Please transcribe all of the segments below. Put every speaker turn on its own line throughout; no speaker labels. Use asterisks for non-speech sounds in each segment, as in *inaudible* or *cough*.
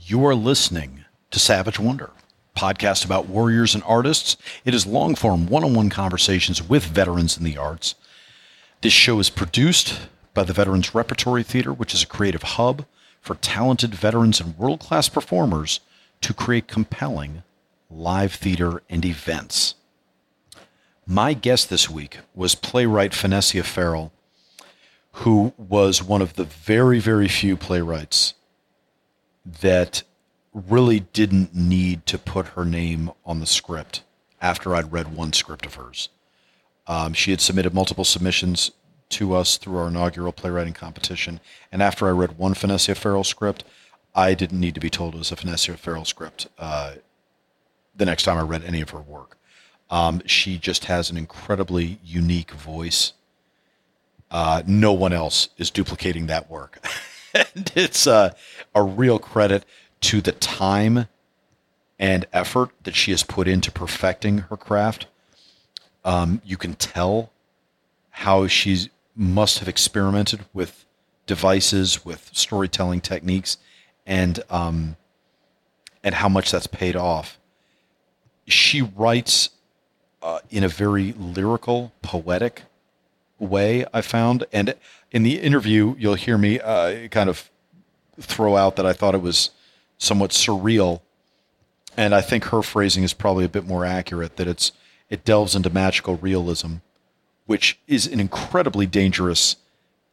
You are listening to Savage Wonder, podcast about warriors and artists. It is long form one on one conversations with veterans in the arts. This show is produced by the Veterans Repertory Theater, which is a creative hub for talented veterans and world class performers to create compelling live theater and events. My guest this week was playwright Phanésia Pharel, who was one of the very, very few playwrights that really didn't need to put her name on the script after I'd read one script of hers. Um, she had submitted multiple submissions to us through our inaugural playwriting competition, and after I read one Phanésia Pharel script, I didn't need to be told it was a Phanésia Pharel script uh, the next time I read any of her work. Um, she just has an incredibly unique voice. Uh, no one else is duplicating that work. *laughs* and it's uh, a real credit to the time and effort that she has put into perfecting her craft. Um, you can tell how she must have experimented with devices, with storytelling techniques, and um, and how much that's paid off. She writes uh, in a very lyrical, poetic way. I found, and in the interview, you'll hear me uh, kind of throw out that I thought it was somewhat surreal, and I think her phrasing is probably a bit more accurate. That it's it delves into magical realism, which is an incredibly dangerous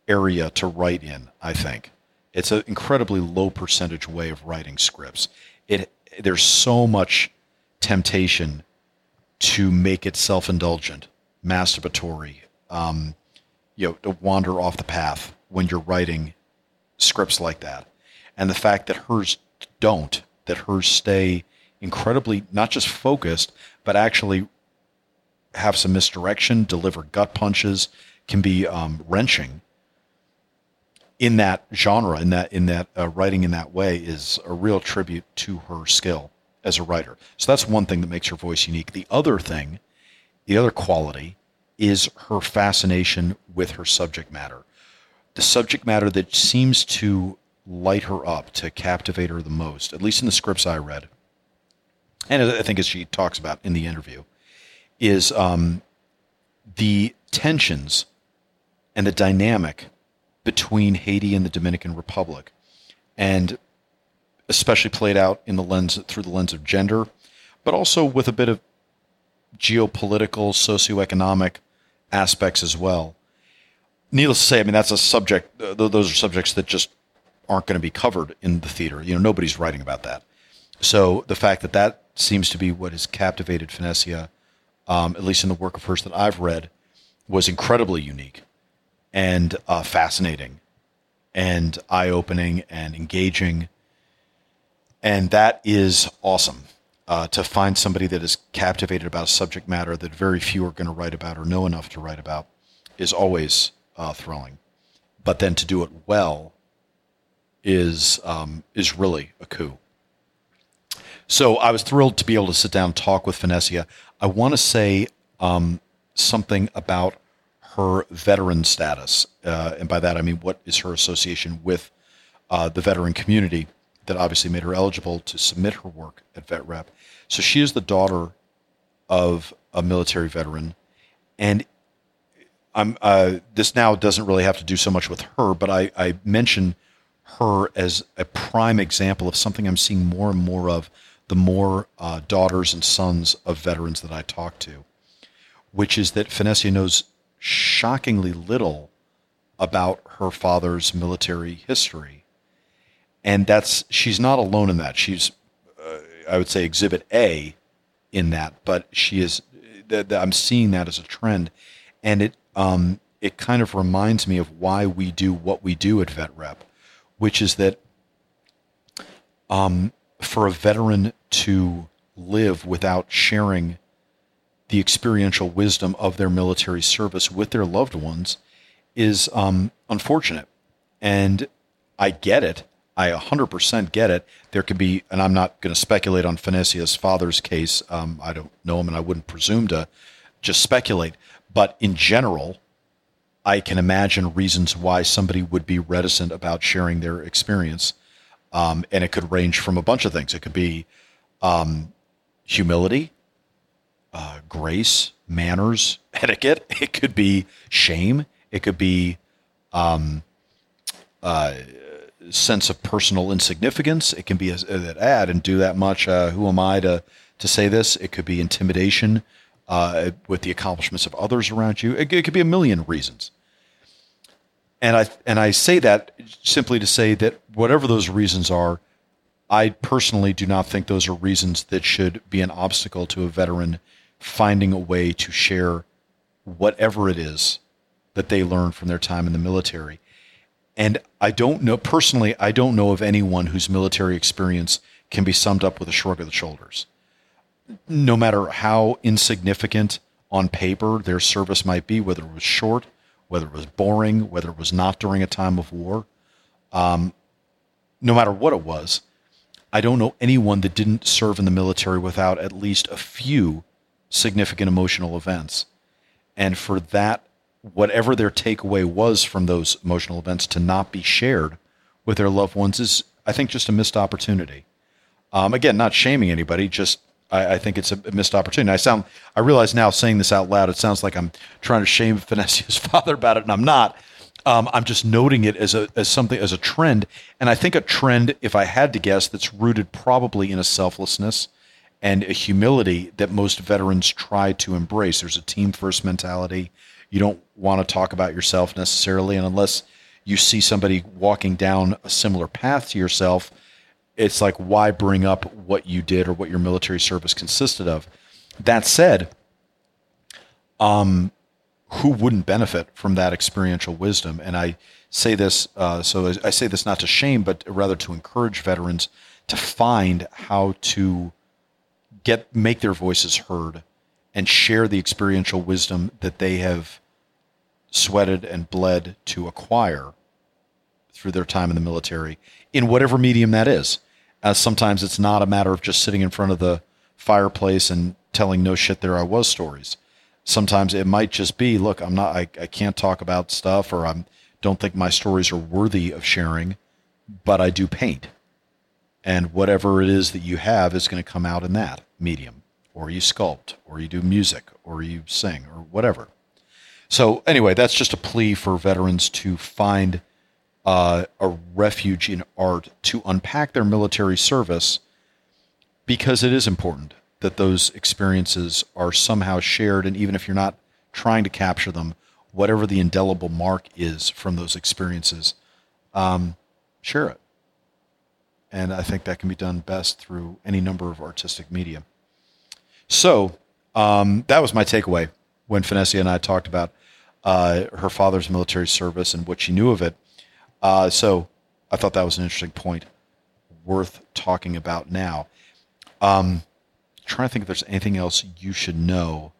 area to write in. I think it's an incredibly low percentage way of writing scripts. It there's so much temptation to make it self-indulgent, masturbatory, um, you know, to wander off the path when you're writing scripts like that. And the fact that hers don't, that hers stay incredibly not just focused, but actually have some misdirection, deliver gut punches, can be um, wrenching. In that genre, in that in that uh, writing in that way, is a real tribute to her skill as a writer. So that's one thing that makes her voice unique. The other thing, the other quality, is her fascination with her subject matter. The subject matter that seems to light her up, to captivate her the most, at least in the scripts I read, and I think as she talks about in the interview, is um, the tensions and the dynamic between Haiti and the Dominican Republic. And especially played out in the lens through the lens of gender, but also with a bit of geopolitical, socioeconomic aspects as well. Needless to say, I mean that's a subject; those are subjects that just aren't going to be covered in the theater. You know, nobody's writing about that. So the fact that that seems to be what has captivated Phanésia, um, at least in the work of hers that I've read, was incredibly unique and uh, fascinating and eye-opening and engaging and that is awesome uh, to find somebody that is captivated about a subject matter that very few are going to write about or know enough to write about is always uh, thrilling. But then to do it well is um, is really a coup. So I was thrilled to be able to sit down and talk with Phanésia. I want to say um, something about her veteran status, uh, and by that I mean what is her association with uh, the veteran community that obviously made her eligible to submit her work at VetRep. So she is the daughter of a military veteran, and I'm uh, this now doesn't really have to do so much with her, but I, I mention her as a prime example of something I'm seeing more and more of the more uh, daughters and sons of veterans that I talk to, which is that Phanésia knows shockingly little about her father's military history and that's she's not alone in that. She's, uh, I would say, Exhibit A in that, but she is. Th- th- I'm seeing that as a trend, and it um, it kind of reminds me of why we do what we do at VetRep, which is that um, for a veteran to live without sharing the experiential wisdom of their military service with their loved ones is um, unfortunate. And I get it. I 100% get it. There could be, and I'm not going to speculate on Phanésia's father's case. Um, I don't know him, and I wouldn't presume to just speculate. But in general, I can imagine reasons why somebody would be reticent about sharing their experience. Um, and it could range from a bunch of things. It could be um, humility, uh, grace, manners, *laughs* etiquette. It could be shame. It could be um, uh, sense of personal insignificance. It can be a, that ad and do that much. Uh, who am I to to say this? It could be intimidation uh, with the accomplishments of others around you. It, it could be a million reasons. And I and I say that simply to say that whatever those reasons are, I personally do not think those are reasons that should be an obstacle to a veteran finding a way to share whatever it is that they learned from their time in the military. And I don't know personally, I don't know of anyone whose military experience can be summed up with a shrug of the shoulders. No matter how insignificant on paper their service might be, whether it was short, whether it was boring, whether it was not during a time of war, um, no matter what it was, I don't know anyone that didn't serve in the military without at least a few significant emotional events. And for that, whatever their takeaway was from those emotional events to not be shared with their loved ones is, I think, just a missed opportunity. Um, again, not shaming anybody, just I, I, think it's a missed opportunity. I sound, I realize now saying this out loud, it sounds like I'm trying to shame Phanésia's *laughs* father about it, and I'm not. Um, I'm just noting it as a as something as a trend, and I think a trend, if I had to guess, that's rooted probably in a selflessness and a humility that most veterans try to embrace. There's a team first mentality. You don't want to talk about yourself necessarily, and unless you see somebody walking down a similar path to yourself, it's like why bring up what you did or what your military service consisted of. That said, um, who wouldn't benefit from that experiential wisdom? And I say this, uh, so I say this not to shame, but rather to encourage veterans to find how to get make their voices heard and share the experiential wisdom that they have sweated and bled to acquire through their time in the military in whatever medium that is. As sometimes it's not a matter of just sitting in front of the fireplace and telling no shit there I was stories. Sometimes it might just be, look, I'm not I, I can't talk about stuff or I don't think my stories are worthy of sharing, but I do paint. And whatever it is that you have is going to come out in that medium, or you sculpt, or you do music, or you sing, or whatever. So, anyway, that's just a plea for veterans to find uh, a refuge in art to unpack their military service because it is important that those experiences are somehow shared. And even if you're not trying to capture them, whatever the indelible mark is from those experiences, um, share it. And I think that can be done best through any number of artistic media. So um, that was my takeaway when Phanésia and I talked about uh, her father's military service and what she knew of it. Uh, so I thought that was an interesting point worth talking about now. Um, trying to think if there's anything else you should know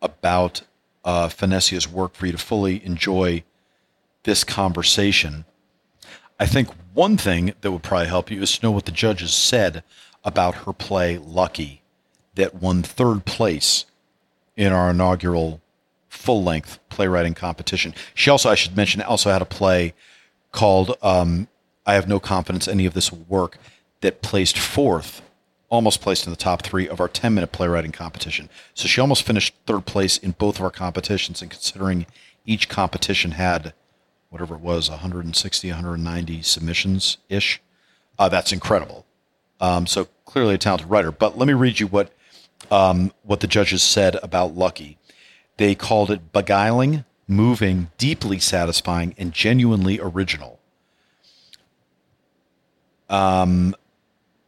about uh, Phanésia's work for you to fully enjoy this conversation. I think one thing that would probably help you is to know what the judges said about her play Lucky that won third place in our inaugural full length playwriting competition. She also, I should mention, also had a play called um, I Have No Confidence Any of This Will Work that placed fourth, almost placed in the top three of our 10 minute playwriting competition. So she almost finished third place in both of our competitions. And considering each competition had whatever it was, 160, 190 submissions ish. Uh, that's incredible. Um, so clearly a talented writer. But let me read you what um, what the judges said about Lucky. They called it beguiling, moving, deeply satisfying, and genuinely original. Um,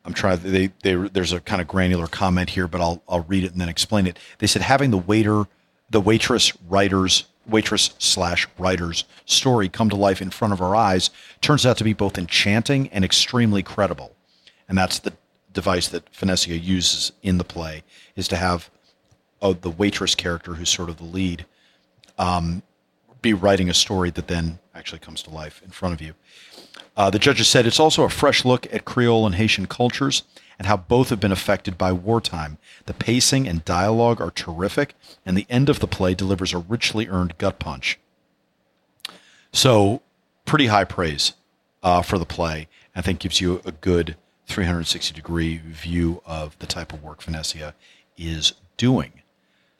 I'm trying. They, they, there's a kind of granular comment here, but I'll I'll read it and then explain it. They said having the waiter, the waitress, writers, waitress slash writer's story come to life in front of our eyes turns out to be both enchanting and extremely credible. And that's the device that Phanésia uses in the play is to have uh, the waitress character, who's sort of the lead, um, be writing a story that then actually comes to life in front of you. Uh, the judges said it's also a fresh look at Creole and Haitian cultures and how both have been affected by wartime. The pacing and dialogue are terrific, and the end of the play delivers a richly earned gut punch. So, pretty high praise uh, for the play. I think gives you a good 360 degree view of the type of work Phanésia is doing.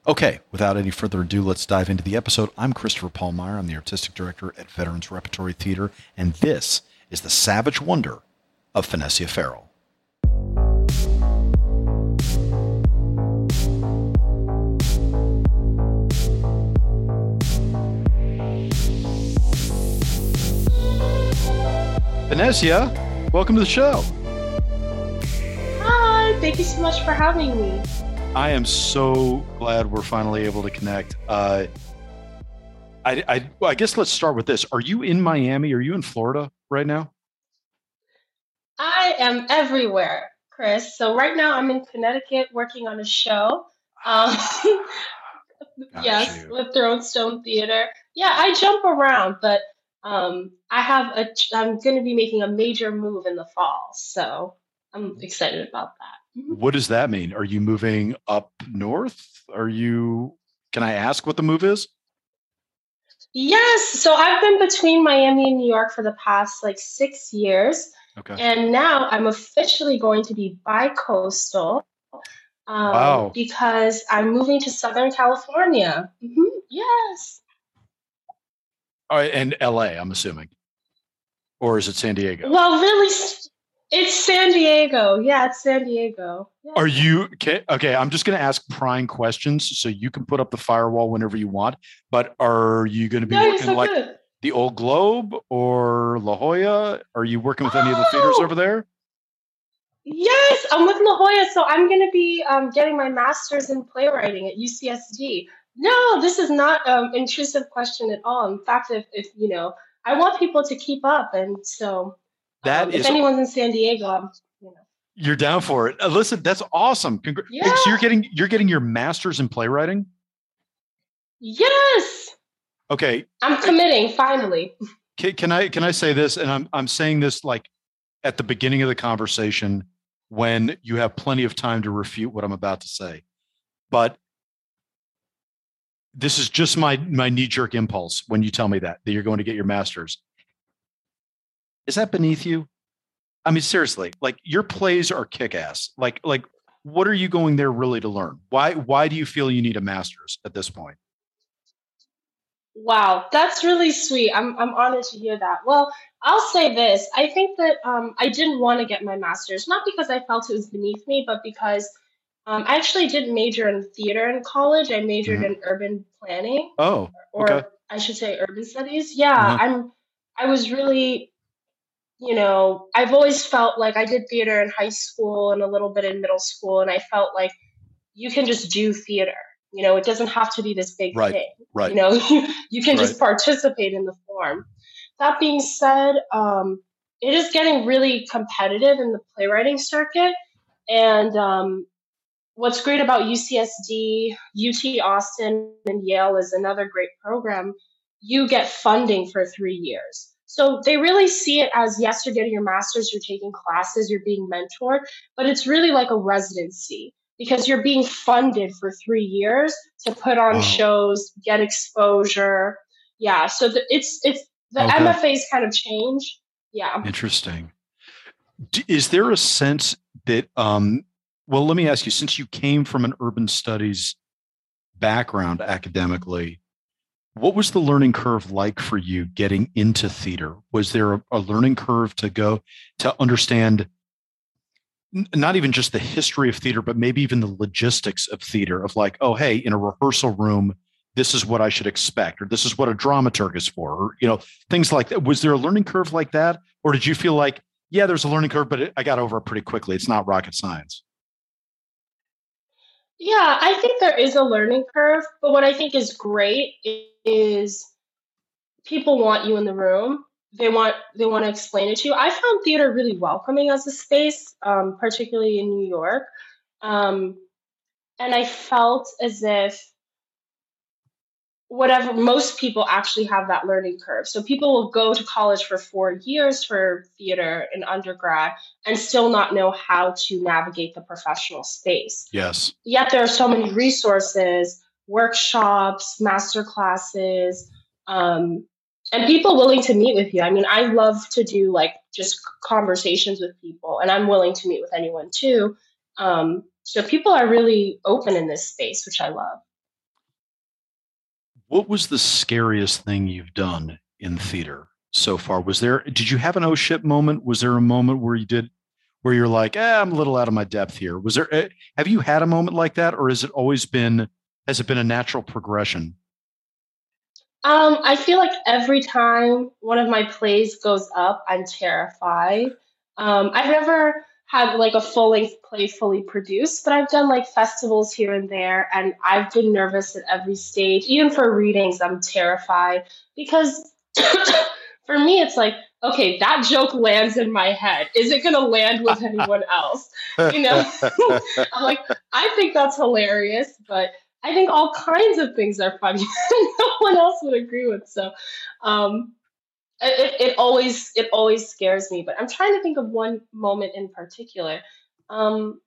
Okay, without any further ado, let's dive into the episode. I'm Christopher Paul Meyer. I'm the artistic director at Veterans Repertory Theater, and this is the Savage Wonder of Phanésia Pharel. Phanésia, welcome to the show.
Hi, thank you so much for having me.
I am so glad we're finally able to connect. Uh, I, I, I guess let's start with this. Are you in Miami? Are you in Florida right now?
I am everywhere, Chris. So right now I'm in Connecticut working on a show. Um, *laughs* yes, you. with Thronestone Theater. Yeah, I jump around, but um, I have a. I'm going to be making a major move in the fall, so I'm excited about that.
Mm-hmm. What does that mean? Are you moving up north? Are you? Can I ask what the move is?
Yes. So I've been between Miami and New York for the past like six years. Okay. And now I'm officially going to be bi-coastal. Um, wow. Because I'm moving to Southern California. Mm-hmm. Yes.
All right. and LA, I'm assuming. Or is it San Diego?
Well, really, it's San Diego. Yeah, it's San Diego. Yeah.
Are you okay? Okay, I'm just going to ask prying questions so you can put up the firewall whenever you want. But are you going to be working so like good. the Old Globe or La Jolla? Are you working with oh. any of the theaters oh! over there?
Yes, I'm with La Jolla. So I'm going to be um, getting my master's in playwriting at UCSD. No, this is not an um, intrusive question at all. In fact, if, if you know, I want people to keep up, and so that um, is, if anyone's in San Diego, I'm, you know.
You're down for it. Uh, listen, that's awesome. Congra- yeah. So you're getting you're getting your master's in playwriting.
Yes.
Okay.
I'm committing finally.
Can, can I can I say this? And I'm I'm saying this like at the beginning of the conversation when you have plenty of time to refute what I'm about to say. But this is just my my knee jerk impulse when you tell me that that you're going to get your master's. Is that beneath you? I mean, seriously, like your plays are kick ass. Like, like what are you going there really to learn? Why why do you feel you need a master's at this point?
Wow, that's really sweet. I'm I'm honored to hear that. Well, I'll say this. I think that um, I didn't want to get my master's, not because I felt it was beneath me, but because um, I actually didn't major in theater in college. I majored mm-hmm. in urban planning.
Oh, okay.
or I should say urban studies. Yeah, mm-hmm. I'm. I was really, you know, I've always felt like I did theater in high school and a little bit in middle school, and I felt like you can just do theater. You know, it doesn't have to be this big
right,
thing.
Right.
You know, *laughs* you can right. just participate in the form. That being said, um, it is getting really competitive in the playwriting circuit, and um, what's great about UCSD, UT Austin, and Yale is another great program. You get funding for three years. So they really see it as yes, you're getting your master's, you're taking classes, you're being mentored, but it's really like a residency because you're being funded for three years to put on wow. shows, get exposure. Yeah, so the, it's it's the okay. MFAs kind of change. Yeah,
interesting. Is there a sense that um, well, let me ask you since you came from an urban studies background academically, what was the learning curve like for you getting into theater? Was there a, a learning curve to go to understand n- not even just the history of theater, but maybe even the logistics of theater of like, oh, hey, in a rehearsal room, this is what I should expect, or this is what a dramaturg is for, or you know, things like that. Was there a learning curve like that? Or did you feel like, yeah, there's a learning curve, but it, I got over it pretty quickly. It's not rocket science.
Yeah, I think there is a learning curve, but what I think is great is people want you in the room. They want they want to explain it to you. I found theater really welcoming as a space, um, particularly in New York, um, and I felt as if whatever most people actually have that learning curve. So people will go to college for four years for theater in undergrad and still not know how to navigate the professional space.
Yes.
Yet there are so many resources, workshops, master classes, um, and people willing to meet with you. I mean, I love to do like just conversations with people, and I'm willing to meet with anyone too. Um, so people are really open in this space, which I love.
What was the scariest thing you've done in theater so far? Was there? Did you have an oh shit moment? Was there a moment where you did? Where you're like, eh, I'm a little out of my depth here. Was there? Eh, have you had a moment like that, or has it always been? Has it been a natural progression?
Um, I feel like every time one of my plays goes up, I'm terrified. Um, I've never had like a full length play fully produced, but I've done like festivals here and there, and I've been nervous at every stage. Even for readings, I'm terrified because *coughs* for me, it's like, okay, that joke lands in my head. Is it going to land with *laughs* anyone else? You know, *laughs* I'm like, I think that's hilarious, but I think all kinds of things are funny *laughs* no one else would agree with. So um, it, it always it always scares me. But I'm trying to think of one moment in particular. Um,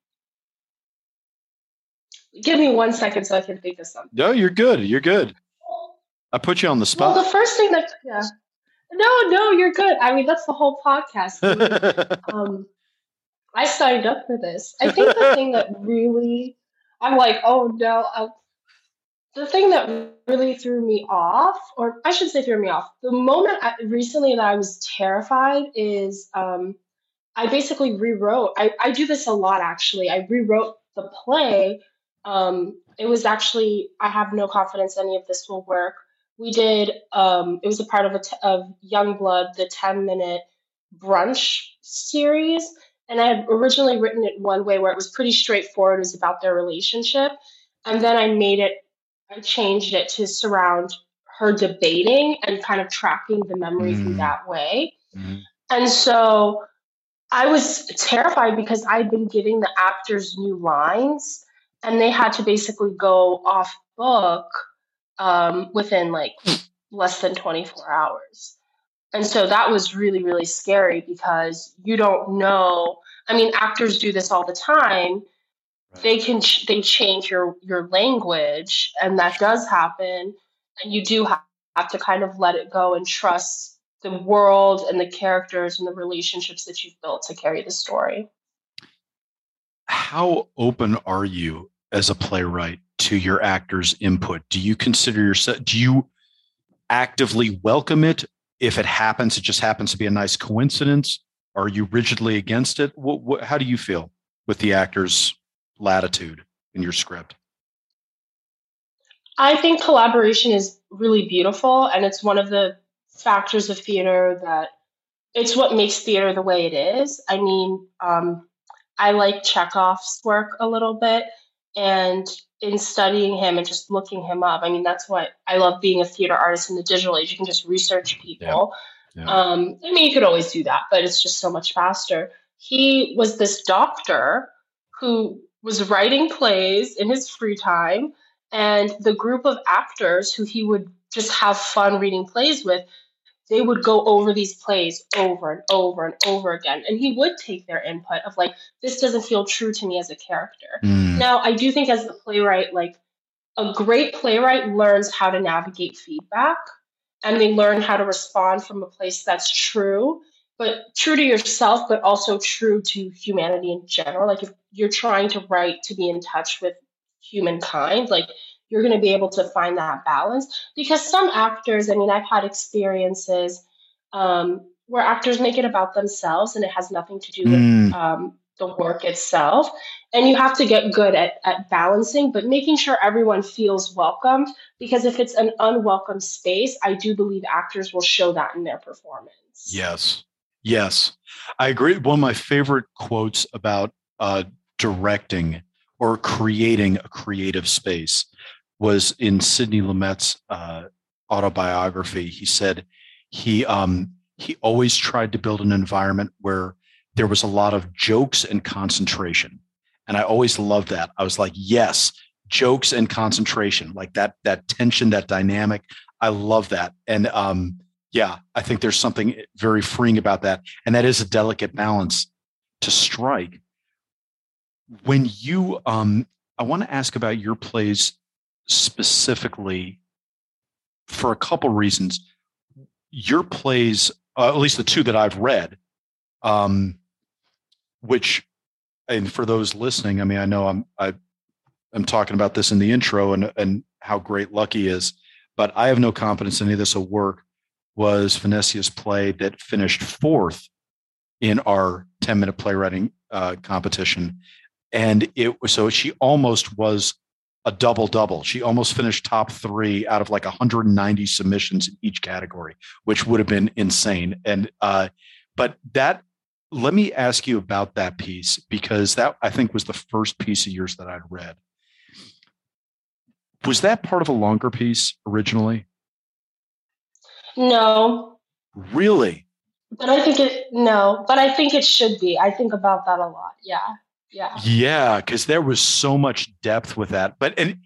give me one second so I can think of something.
No, you're good. You're good. I put you on the spot.
Well, the first thing that yeah. No, no, you're good. I mean, that's the whole podcast. *laughs* um, I signed up for this. I think the thing that really, I'm like, oh no, I'll, the thing that really threw me off, or I should say threw me off, the moment I, recently that I was terrified is um, I basically rewrote. I, I do this a lot actually. I rewrote the play. Um, it was actually, I have no confidence any of this will work. We did, um, it was a part of, a t- of Youngblood, the 10 minute brunch series. And I had originally written it one way where it was pretty straightforward. It was about their relationship. And then I made it I changed it to surround her debating and kind of tracking the memories mm. in that way. Mm. And so I was terrified because I'd been giving the actors new lines and they had to basically go off book um, within like less than 24 hours. And so that was really, really scary because you don't know. I mean, actors do this all the time they can ch- they change your your language and that does happen and you do have, have to kind of let it go and trust the world and the characters and the relationships that you've built to carry the story.
How open are you as a playwright to your actors input? Do you consider yourself do you actively welcome it if it happens it just happens to be a nice coincidence? Are you rigidly against it? What, what, how do you feel with the actors latitude in your script?
I think collaboration is really beautiful, and it's one of the factors of theater that it's what makes theater the way it is. I mean, um, I like Chekhov's work a little bit, and in studying him and just looking him up, I mean, that's what I love being a theater artist in the digital age. You can just research people. Yeah. Yeah. Um, I mean, you could always do that, but it's just so much faster. He was this doctor who was writing plays in his free time, and the group of actors who he would just have fun reading plays with, they would go over these plays over and over and over again. And he would take their input of like, this doesn't feel true to me as a character. Mm. Now, I do think as the playwright, like a great playwright learns how to navigate feedback and they learn how to respond from a place that's true but true to yourself, but also true to humanity in general. Like if you're trying to write to be in touch with humankind, like you're going to be able to find that balance. Because some actors, I mean, I've had experiences um, where actors make it about themselves and it has nothing to do with mm. um, the work itself. And you have to get good at, at balancing, but making sure everyone feels welcomed. Because if it's an unwelcome space, I do believe actors will show that in their performance.
Yes. Yes, I agree. One of my favorite quotes about uh, directing or creating a creative space was in Sidney Lumet's uh, autobiography. He said he um, he always tried to build an environment where there was a lot of jokes and concentration, and I always loved that. I was like, yes, jokes and concentration, like that that tension, that dynamic. I love that, and um, yeah, I think there's something very freeing about that. And that is a delicate balance to strike. When you, um, I want to ask about your plays specifically for a couple reasons. your plays, uh, at least the two that I've read, um, which, and for those listening, I mean, I know I'm I, I'm talking about this in the intro and and how great Lucky is, but I have no confidence any of this will work. Was Vanessa's play that finished fourth in our 10 minute playwriting uh, competition, and it was so she almost was a double double. She almost finished top three out of like 190 submissions in each category, which would have been insane. And uh, but that let me ask you about that piece because that I think was the first piece of yours that I'd read. Was that part of a longer piece originally?
No.
Really?
But I think it no, but I think it should be. I think about that a lot. Yeah. Yeah.
Yeah, because there was so much depth with that. But and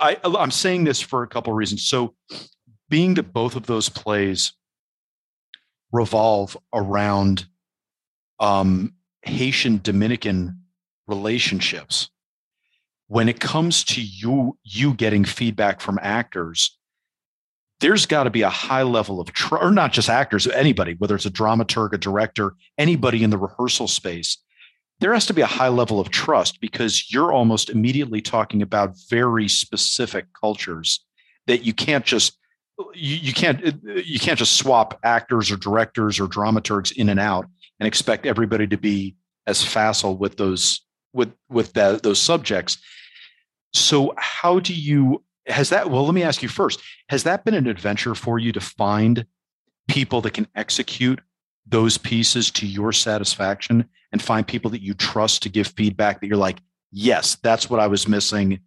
I I'm saying this for a couple of reasons. So being that both of those plays revolve around um, Haitian Dominican relationships, when it comes to you you getting feedback from actors, there's got to be a high level of trust, or not just actors, anybody, whether it's a dramaturg, a director, anybody in the rehearsal space there has to be a high level of trust because you're almost immediately talking about very specific cultures that you can't just you, you can't uh, you can't just swap actors or directors or dramaturgs in and out and expect everybody to be as facile with those with with that, those subjects. So how do you has that well let me ask you first has that been an adventure for you to find people that can execute those pieces to your satisfaction and find people that you trust to give feedback that you're like, yes, that's what I was missing.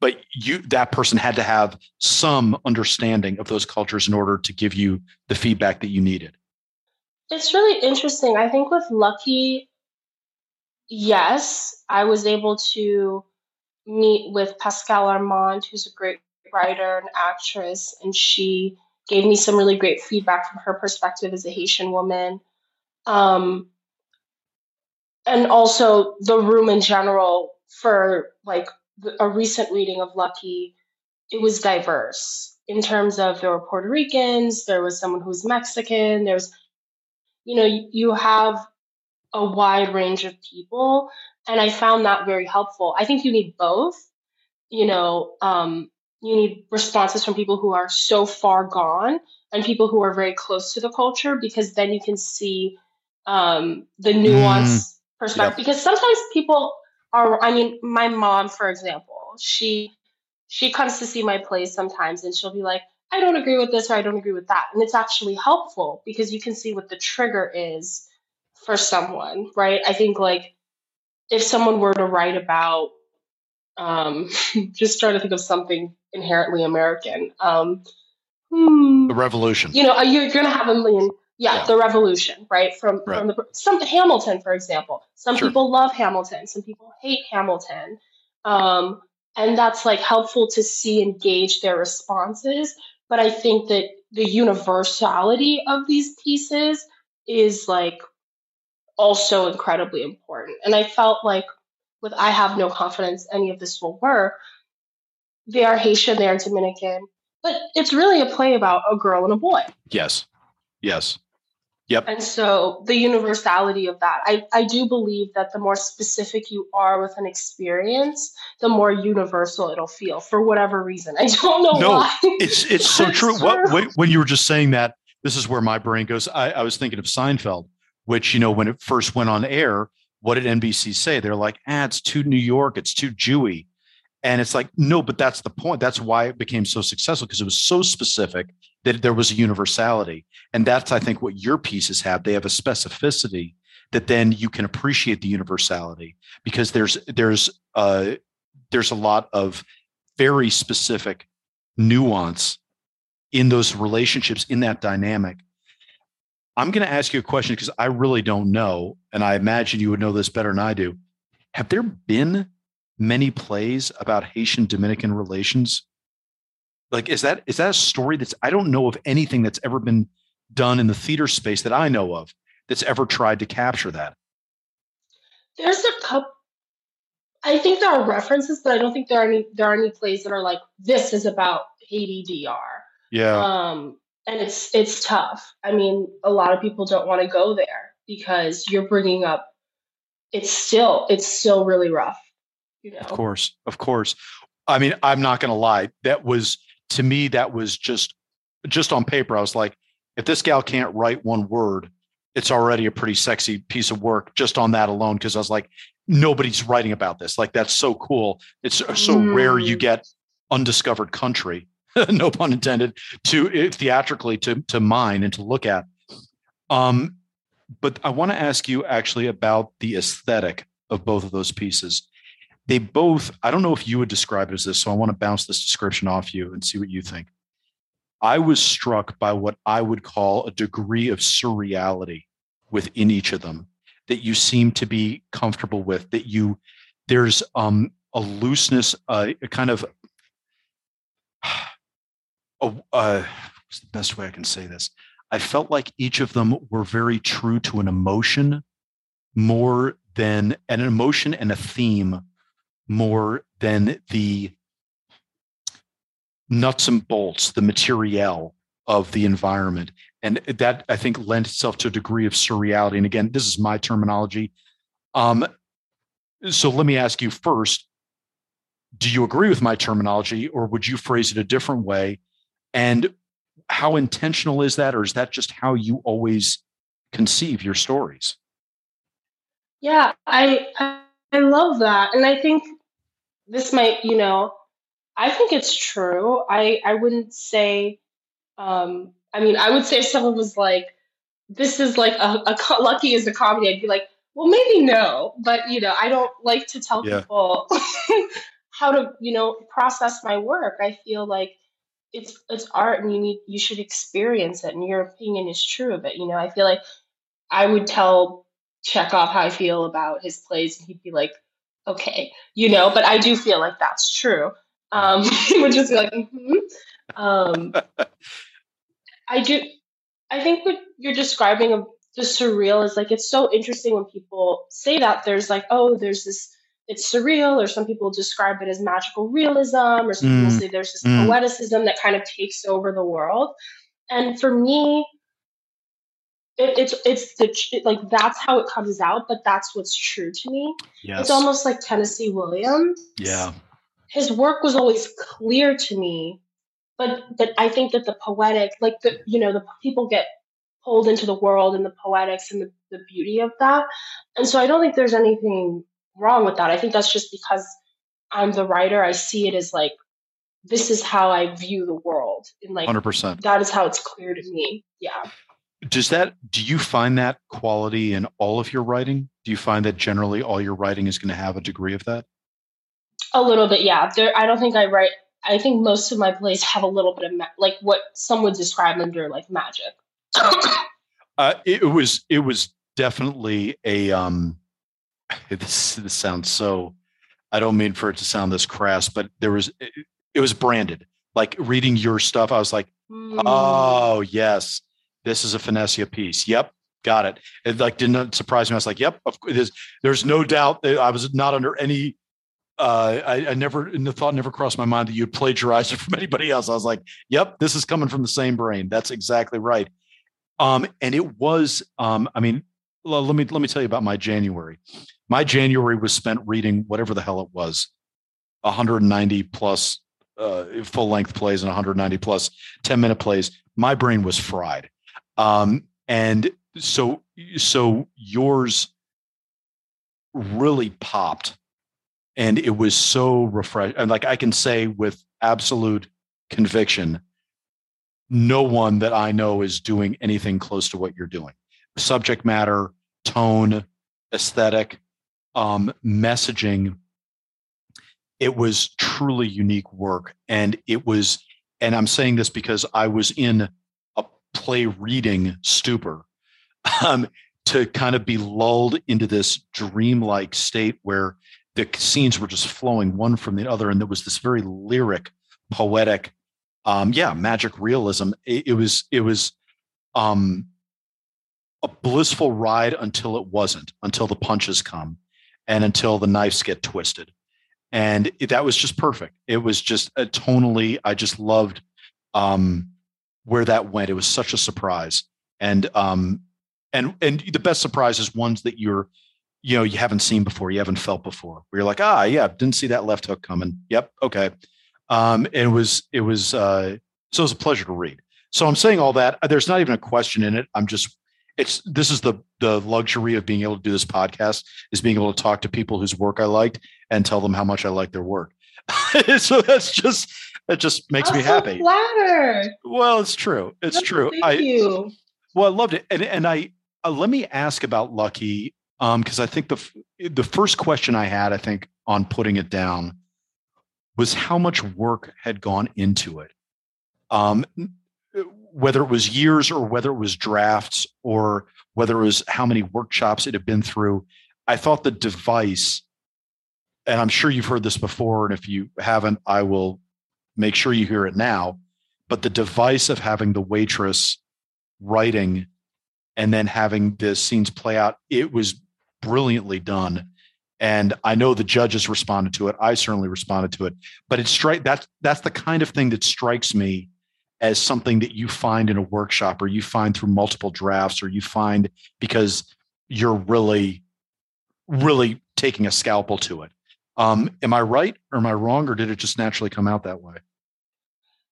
But you that person had to have some understanding of those cultures in order to give you the feedback that you needed.
It's really interesting. I think with Lucky, yes, I was able to meet with Pascale Armand, who's a great writer and actress, and she gave me some really great feedback from her perspective as a Haitian woman. Um, and also the room in general for like a recent reading of Lucky, it was diverse in terms of there were Puerto Ricans, there was someone who's Mexican, there's, you know, you have a wide range of people. And I found that very helpful. I think you need both. You know, um, you need responses from people who are so far gone and people who are very close to the culture because then you can see um, the nuance mm, perspective. Yep. Because sometimes people are, I mean, my mom, for example, she she comes to see my plays sometimes and she'll be like, I don't agree with this or I don't agree with that. And it's actually helpful because you can see what the trigger is for someone, right? I think like if someone were to write about um, *laughs* just trying to think of something inherently American. Um,
hmm, the revolution.
You know, you're, you're going to have a million. Yeah, yeah, the revolution, right? From right. from the some Hamilton, for example. Some sure. people love Hamilton. Some people hate Hamilton. Um, and that's like helpful to see and gauge their responses. But I think that the universality of these pieces is like also incredibly important. And I felt like with I have no confidence any of this will work. They are Haitian, they are Dominican, but it's really a play about a girl and a boy.
Yes. Yes. Yep.
And so the universality of that, I, I do believe that the more specific you are with an experience, the more universal it'll feel for whatever reason. I don't know no, why.
It's it's so *laughs* true. What, when, when you were just saying that, this is where my brain goes. I, I was thinking of Seinfeld, which you know when it first went on air, what did NBC say? They're like, ah, it's too New York, it's too Jewy. And it's like, no, but that's the point. That's why it became so successful because it was so specific that there was a universality. And that's, I think, what your pieces have. They have a specificity that then you can appreciate the universality because there's there's uh there's a lot of very specific nuance in those relationships in that dynamic I'm going to ask you a question because I really don't know, and I imagine you would know this better than I do. Have there been many plays about Haitian Dominican relations? Like, is that is that a story that's I don't know of anything that's ever been done in the theater space that I know of that's ever tried to capture that?
There's a couple. I think there are references, but I don't think there are any there are any plays that are like this is about Haiti DR.
Yeah.
Um, and it's it's tough. I mean, a lot of people don't want to go there because you're bringing up. It's still it's still really rough. You know?
Of course, of course. I mean, I'm not going to lie. That was to me. That was just just on paper. I was like, if this gal can't write one word, it's already a pretty sexy piece of work just on that alone. Because I was like, nobody's writing about this. Like that's so cool. It's so mm. rare you get undiscovered country *laughs* no pun intended, to uh, theatrically to to mine and to look at. Um, but I want to ask you actually about the aesthetic of both of those pieces. They both, I don't know if you would describe it as this, so I want to bounce this description off you and see what you think. I was struck by what I would call a degree of surreality within each of them that you seem to be comfortable with, that you, there's um, a looseness, uh, a kind of, uh, what's the best way I can say this? I felt like each of them were very true to an emotion more than an emotion and a theme more than the nuts and bolts, the material of the environment. And that I think lent itself to a degree of surreality. And again, this is my terminology. Um, so let me ask you first do you agree with my terminology or would you phrase it a different way and how intentional is that, or is that just how you always conceive your stories?
Yeah, I I love that, and I think this might, you know, I think it's true. I I wouldn't say. Um, I mean, I would say if someone was like, "This is like a, a lucky is a comedy," I'd be like, "Well, maybe no," but you know, I don't like to tell yeah. people *laughs* how to, you know, process my work. I feel like it's it's art and you need you should experience it and your opinion is true of it you know i feel like i would tell chekhov how i feel about his plays and he'd be like okay you know but i do feel like that's true um *laughs* he would just be like mm-hmm. um i do i think what you're describing of the surreal is like it's so interesting when people say that there's like oh there's this it's surreal, or some people describe it as magical realism, or some mm. people say there's this mm. poeticism that kind of takes over the world. And for me, it, it's it's the it, like that's how it comes out, but that's what's true to me. Yes. It's almost like Tennessee Williams.
Yeah,
his work was always clear to me, but but I think that the poetic, like the you know the people get pulled into the world and the poetics and the, the beauty of that, and so I don't think there's anything wrong with that. I think that's just because I'm the writer. I see it as like this is how I view the world, and like
100%.
That is how it's clear to me. Yeah.
Does that? Do you find that quality in all of your writing? Do you find that generally all your writing is going to have a degree of that?
A little bit, yeah. There, I don't think I write. I think most of my plays have a little bit of ma- like what some would describe under like magic.
uh, it was it was definitely a um *laughs* this, this sounds so i don't mean for it to sound this crass but there was it, it was branded like reading your stuff i was like mm. oh yes this is a Phanésia piece yep got it it like didn't surprise me i was like yep of course there's, there's no doubt i was not under any uh, I, I, never, the thought never crossed my mind that you'd plagiarize it *laughs* from anybody else. I was like, "Yep, this is coming from the same brain." That's exactly right. Um, and it was, um, I mean, let me let me tell you about my January my January was spent reading whatever the hell it was 190 plus uh, full length plays and 190 plus 10 minute plays. My brain was fried. Um, and so, so yours really popped and it was so refreshing. And like I can say with absolute conviction, no one that I know is doing anything close to what you're doing. Subject matter, tone, aesthetic, um, messaging, it was truly unique work. And it was, and I'm saying this because I was in a play reading stupor um, to kind of be lulled into this dreamlike state where the scenes were just flowing one from the other. And there was this very lyric, poetic, um, yeah, magic realism. It, it was, it was, um, a blissful ride until it wasn't, until the punches come and until the knives get twisted. And it, that was just perfect. It was just tonally, I just loved um, where that went. It was such a surprise, and um, and and the best surprise is ones that you're, you know, you haven't seen before, you haven't felt before. Where you're like, ah, yeah, didn't see that left hook coming. Yep, okay. Um, it was it was uh, so it was a pleasure to read. So I'm saying all that. There's not even a question in it. I'm just it's this is the the luxury of being able to do this podcast is being able to talk to people whose work I liked and tell them how much I like their work. *laughs* so that's just that just makes I'm me so happy.
Flattered.
Well, it's true. It's true.
Thank I, you.
Well, I loved it, and and I uh, let me ask about Lucky because um, I think the the first question I had, I think, on putting it down was how much work had gone into it. Um, whether it was years or whether it was drafts or whether it was how many workshops it had been through, I thought the device, and I'm sure you've heard this before, and if you haven't, I will make sure you hear it now. But the device of having the waitress writing and then having the scenes play out, it was brilliantly done. And I know the judges responded to it. I certainly responded to it. But it's strike that's that's the kind of thing that strikes me as something that you find in a workshop or you find through multiple drafts or you find because you're really really taking a scalpel to it. Um, am i right? Or am i wrong? Or did it just naturally come out that way?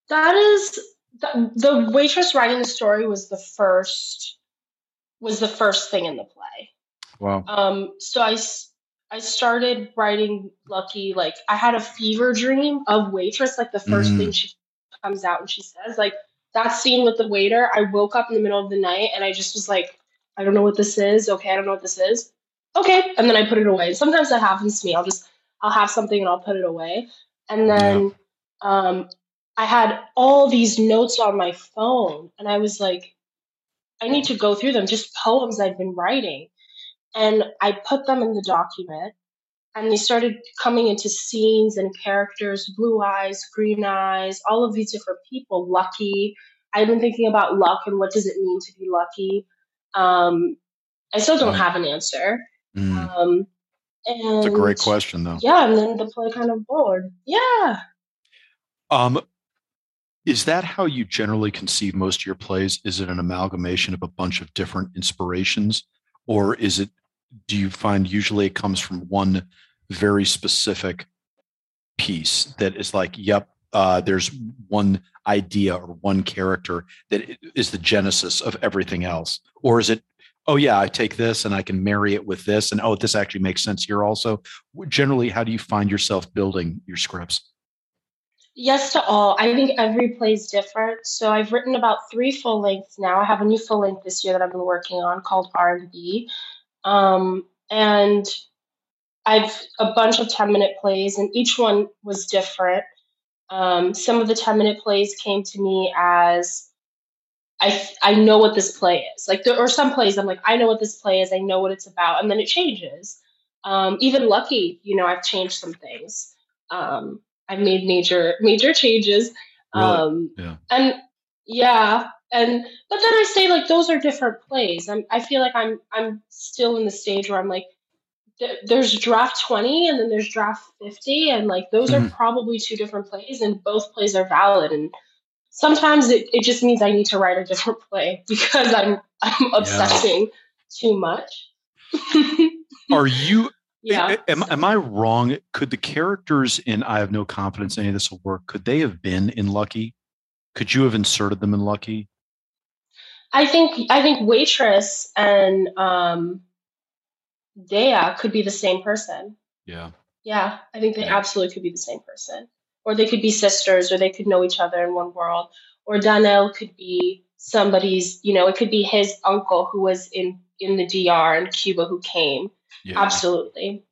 That is the, the waitress writing the story was the first was the first thing in the play.
Wow.
Um so i i started writing lucky like i had a fever dream of waitress like the first mm. thing she comes out and she says like that scene with the waiter i woke up in the middle of the night and i just was like i don't know what this is. Okay i don't know what this is. Okay. And then i put it away. Sometimes that happens to me. I'll just i'll have something and i'll put it away. And then yeah. um, i had all these notes on my phone and i was like i need to go through them. Just poems i've been writing. And i put them in the document and they started coming into scenes and characters blue eyes green eyes all of these different people lucky. I've been thinking about luck and what does it mean to be lucky. Um, i still don't have an answer. Mm. um,
and it's a great question though.
yeah and then the play kind of bored yeah.
Um is that how you generally conceive most of your plays? Is it an amalgamation of a bunch of different inspirations or is it do you find usually it comes from one very specific piece that is like, yep, uh, there's one idea or one character that is the genesis of everything else? Or is it, oh, yeah, I take this and I can marry it with this, and oh, this actually makes sense here also? Generally, how do you find yourself building your scripts?
Yes to all. I think every play is different. So I've written about three full lengths now. I have a new full length this year that I've been working on called R and B. Um, and I've a bunch of 10 minute plays, and each one was different. Um, some of the 10 minute plays came to me as I, I know what this play is. Like, there, or some plays, I'm like, I know what this play is, I know what it's about, and then it changes. Um, even Lucky, you know, I've changed some things. Um, I've made major major changes.
Really? Um, yeah.
And yeah, and but then I say like those are different plays. I'm, I feel like I'm I'm still in the stage where I'm like there's draft 20 and then there's draft 50 and like those mm-hmm. are probably two different plays and both plays are valid and sometimes it, it just means i need to write a different play *laughs* because i'm i'm obsessing yeah. too much *laughs*
are you yeah am, am i wrong could the characters in i have no confidence any of this will work could they have been in lucky could you have inserted them in lucky
i think i think waitress and um Dea could be the same person.
Yeah.
Yeah, I think they yeah. absolutely could be the same person. Or they could be sisters, or they could know each other in one world. Or Donnell could be somebody's, you know, it could be his uncle who was in in the DR in Cuba who came. Yeah. Absolutely.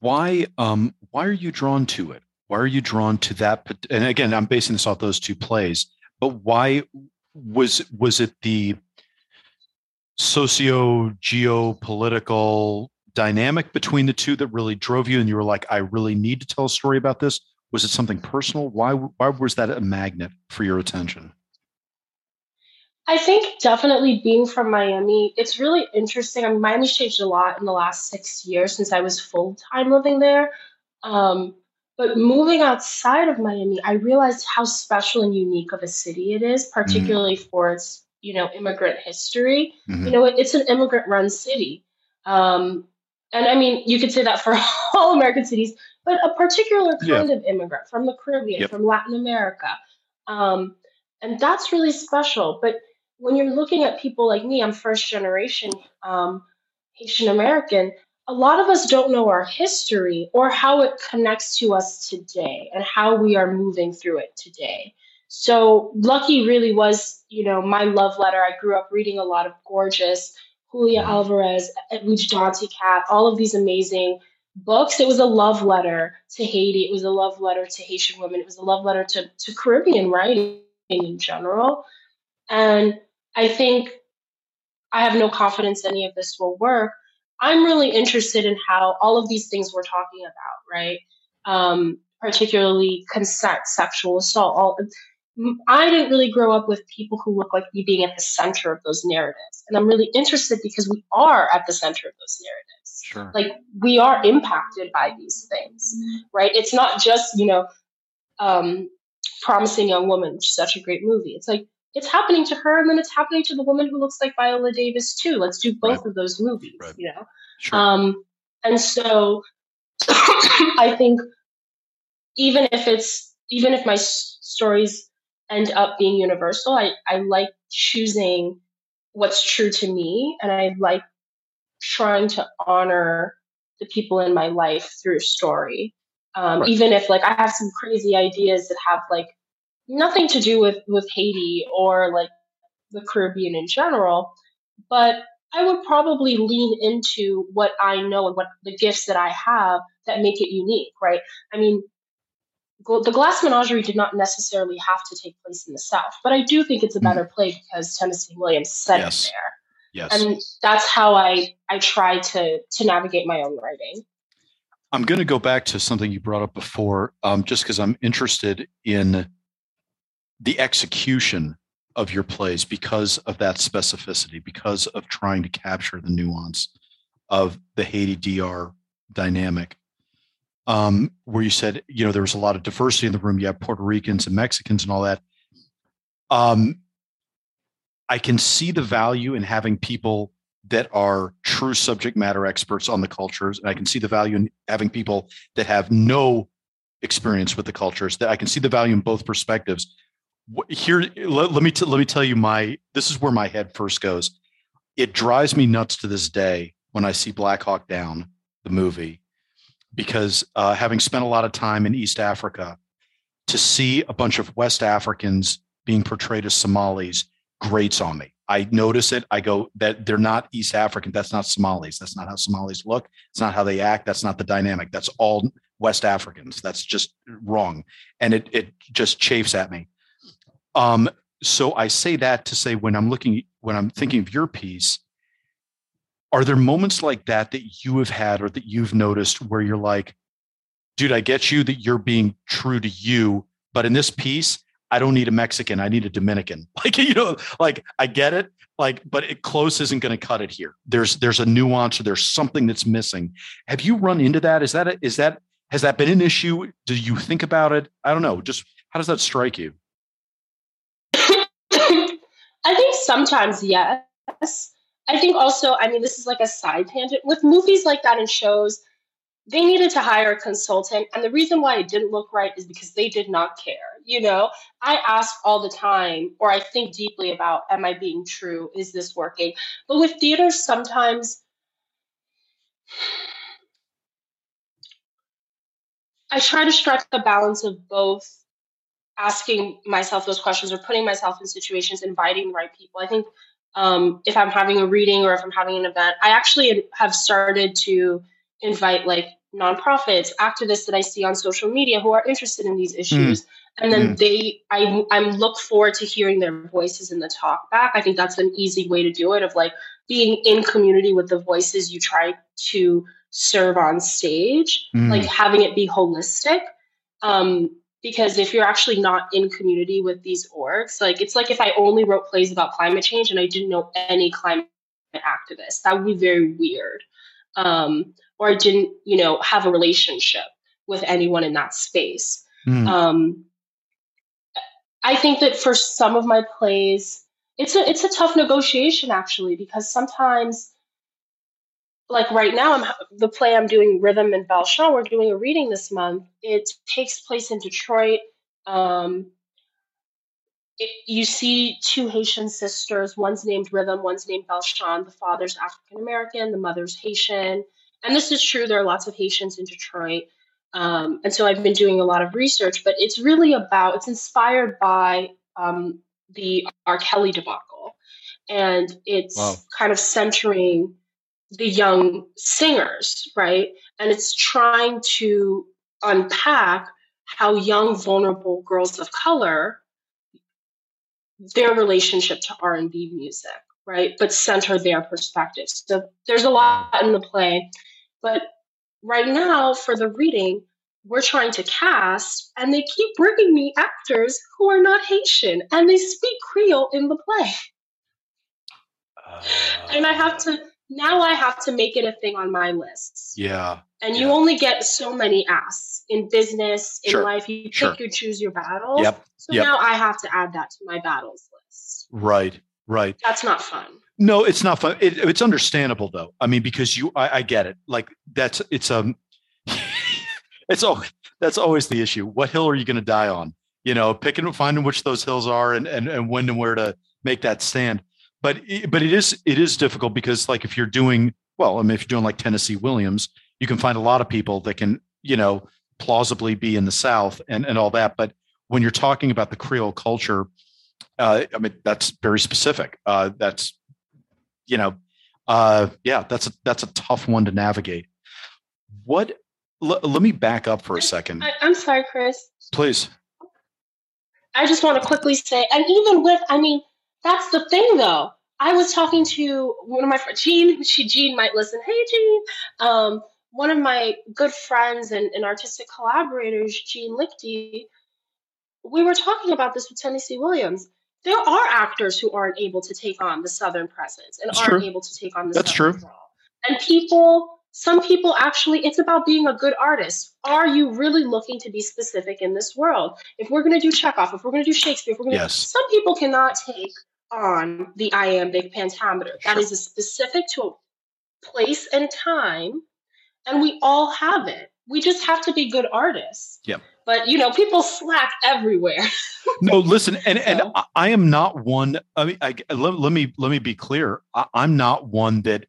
Why um why are you drawn to it? Why are you drawn to that and again, I'm basing this off those two plays, but why was was it the socio geopolitical dynamic between the two that really drove you and you were like i really need to tell a story about this was it something personal? Why why was that a magnet for your attention?
I think definitely being from miami it's really interesting. I mean miami's changed a lot in the last six years since i was full-time living there. Um, But moving outside of Miami, I realized how special and unique of a city it is, particularly mm. for its you know immigrant history. Mm-hmm. You know, it, it's an immigrant-run city, um, and I mean you could say that for *laughs* all American cities, but a particular kind yeah. of immigrant from the Caribbean, yep. from Latin America, um, and that's really special. But when you're looking at people like me, I'm first generation um, Haitian American a lot of us don't know our history or how it connects to us today and how we are moving through it today. So Lucky really was, you know, my love letter. I grew up reading a lot of gorgeous Julia mm-hmm. Alvarez, Edwidge Danticat, all of these amazing books. It was a love letter to Haiti. It was a love letter to Haitian women. It was a love letter to, to Caribbean writing in general. And I think I have no confidence any of this will work I'm really interested in how all of these things we're talking about, right? Um, particularly consent, sexual assault. All, I didn't really grow up with people who look like me being at the center of those narratives. And I'm really interested because we are at the center of those narratives.
Sure.
Like we are impacted by these things, right? It's not just, you know, um, Promising Young Woman, which is such a great movie. It's like it's happening to her and then it's happening to the woman who looks like Viola Davis too. Let's do both right. of those movies, right. you know? Sure. Um, and so *coughs* I think even if it's, even if my s- stories end up being universal, I, I like choosing what's true to me and I like trying to honor the people in my life through story. Um, right. Even if like I have some crazy ideas that have like nothing to do with with Haiti or like the Caribbean in general, but I would probably lean into what I know and what the gifts that I have that make it unique, right? I mean, the Glass Menagerie did not necessarily have to take place in the South, but I do think it's a better mm-hmm. play because Tennessee Williams set yes. it there.
Yes.
And that's how I I try to to navigate my own writing.
I'm going to go back to something you brought up before, um, just because I'm interested in the execution of your plays because of that specificity, because of trying to capture the nuance of the Haiti DR dynamic. Um, where you said, you know, there was a lot of diversity in the room. You have Puerto Ricans and Mexicans and all that. Um, I can see the value in having people that are true subject matter experts on the cultures, and I can see the value in having people that have no experience with the cultures. That I can see the value in both perspectives here let, let me t- let me tell you my this is where my head first goes. It drives me nuts to this day when i see black hawk down the movie because uh, having spent a lot of time in east africa to see a bunch of west africans being portrayed as somalis grates on me. I notice it i go that they're not east african that's not somalis that's not how somalis look it's not how they act that's not the dynamic that's all west africans that's just wrong. And it, it just chafes at me um, so I say that to say when I'm looking, when I'm thinking of your piece, are there moments like that that you have had or that you've noticed where you're like, dude, I get you that you're being true to you, but in this piece, I don't need a Mexican, I need a Dominican. *laughs* Like, you know, like I get it, like, but it close isn't going to cut it here. There's there's a nuance or there's something that's missing. Have you run into that? Is that a, is that has that been an issue? Do you think about it? I don't know. Just how does that strike you?
I think sometimes yes. I think also, I mean, this is like a side tangent. With movies like that and shows, they needed to hire a consultant. And the reason why it didn't look right is because they did not care. You know, I ask all the time, or I think deeply about, am I being true? Is this working? But with theaters, sometimes I try to strike a balance of both asking myself those questions or putting myself in situations, inviting the right people. I think um, if I'm having a reading or if I'm having an event, I actually have started to invite like nonprofits, activists that I see on social media who are interested in these issues. Mm. And then mm. they, I, I look forward to hearing their voices in the talk back. I think that's an easy way to do it of like being in community with the voices you try to serve on stage, mm. like having it be holistic. Um, because if you're actually not in community with these orgs, like it's like if I only wrote plays about climate change and I didn't know any climate activists, that would be very weird. Um, or I didn't, you know, have a relationship with anyone in that space. Mm. Um, I think that for some of my plays, it's a it's a tough negotiation actually because sometimes like right now i'm the play i'm doing rhythm and belchamp we're doing a reading this month it takes place in detroit um, it, you see two haitian sisters one's named rhythm one's named belchamp the father's african american the mother's haitian and this is true there are lots of haitians in detroit um, and so i've been doing a lot of research but it's really about it's inspired by um, the R. Kelly debacle. And it's wow. kind of centering the young singers, right? And it's trying to unpack how young, vulnerable girls of color, their relationship to R&B music, right? But center their perspectives. So there's a lot in the play. But right now, for the reading, we're trying to cast, and they keep bringing me actors who are not Haitian, and they speak Creole in the play. Uh, and I have to now. I have to make it a thing on my list.
Yeah.
And
yeah.
you only get so many asks in business, in sure. life. You pick, sure. you choose your battles.
Yep.
So
yep.
now I have to add that to my battles list.
Right. Right.
That's not fun.
No, it's not fun. It, it's understandable though. I mean, because you, I, I get it. Like that's it's um *laughs* it's oh that's always the issue. What hill are you going to die on? You know, picking finding which those hills are and and and when and where to make that stand. But but it is it is difficult because like if you're doing well, I mean if you're doing like Tennessee Williams, you can find a lot of people that can you know plausibly be in the South and and all that. But when you're talking about the Creole culture, uh, I mean that's very specific. Uh, that's you know, uh, yeah, that's a, that's a tough one to navigate. What L- let me back up for a second.
I, I'm sorry, Chris.
Please.
I just want to quickly say, and even with, I mean, that's the thing though. I was talking to one of my friends, Jean. She Jean might listen. Hey, Jean. Um, one of my good friends and, and artistic collaborators, Jean Lichty. We were talking about this with Tennessee Williams. There are actors who aren't able to take on the Southern presence and
That's
aren't
true.
able to take on the
That's
Southern
true.
role. And people some people actually it's about being a good artist. Are you really looking to be specific in this world? If we're going to do chekhov if we're going to do shakespeare if we're going to
yes.
some people cannot take on the iambic pentameter. Sure. that is a specific to a place and time and we all have it. We just have to be good artists.
Yeah
but you know people slack everywhere. *laughs*
No listen and and i am not one i mean I, let, let me let me be clear. I, i'm not one that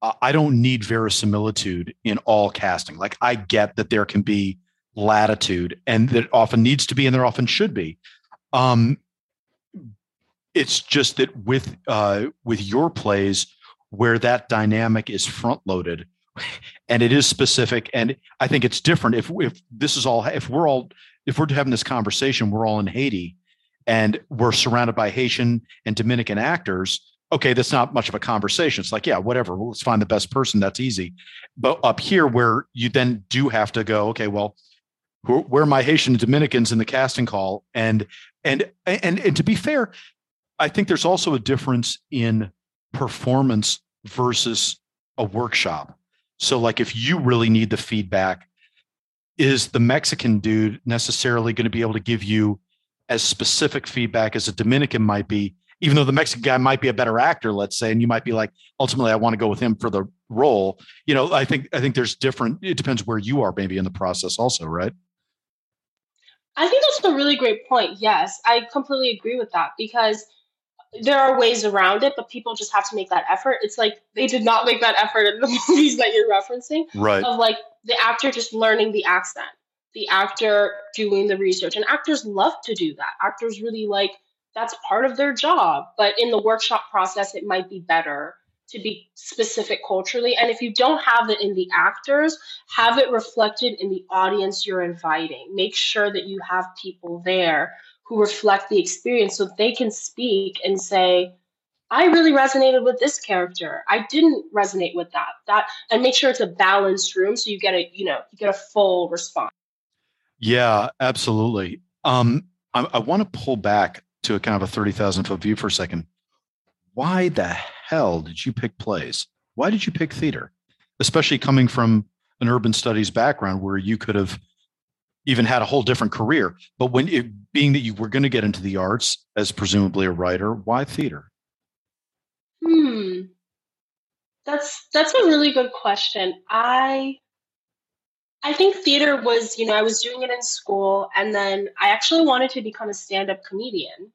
I don't need verisimilitude in all casting. Like I get that there can be latitude and that often needs to be and there often should be. Um, it's just that with uh, with your plays where that dynamic is front loaded and it is specific and I think it's different if if this is all if we're all if we're having this conversation we're all in Haiti and we're surrounded by Haitian and Dominican actors okay, that's not much of a conversation. It's like, yeah, whatever. Well, let's find the best person. That's easy. But up here, where you then do have to go, okay, well, where are my Haitian Dominicans in the casting call? And and and and to be fair, I think there's also a difference in performance versus a workshop. So, like, if you really need the feedback, is the Mexican dude necessarily going to be able to give you as specific feedback as a Dominican might be? Even though the Mexican guy might be a better actor, let's say, and you might be like, ultimately, I want to go with him for the role. You know, I think I think there's different. It depends where you are, maybe in the process, also, right?
I think that's a really great point. Yes, I completely agree with that because there are ways around it, but people just have to make that effort. It's like they did not make that effort in the *laughs* movies that you're referencing,
right?
Of like the actor just learning the accent, the actor doing the research, and actors love to do that. Actors really like that's part of their job. But in the workshop process, it might be better to be specific culturally. And if you don't have it in the actors, have it reflected in the audience you're inviting. Make sure that you have people there who reflect the experience so they can speak and say, I really resonated with this character. I didn't resonate with that. That and make sure it's a balanced room so you get a, you know, you get a full response.
Yeah, absolutely. Um, I, I want to pull back to a kind of a 30,000 foot view for a second. Why the hell did you pick plays? Why did you pick theater? Especially coming from an urban studies background where you could have even had a whole different career. But when it, being that you were going to get into the arts as presumably a writer, why theater?
Hmm. That's that's a really good question. I I think theater was, you know, I was doing it in school and then I actually wanted to become a stand-up comedian.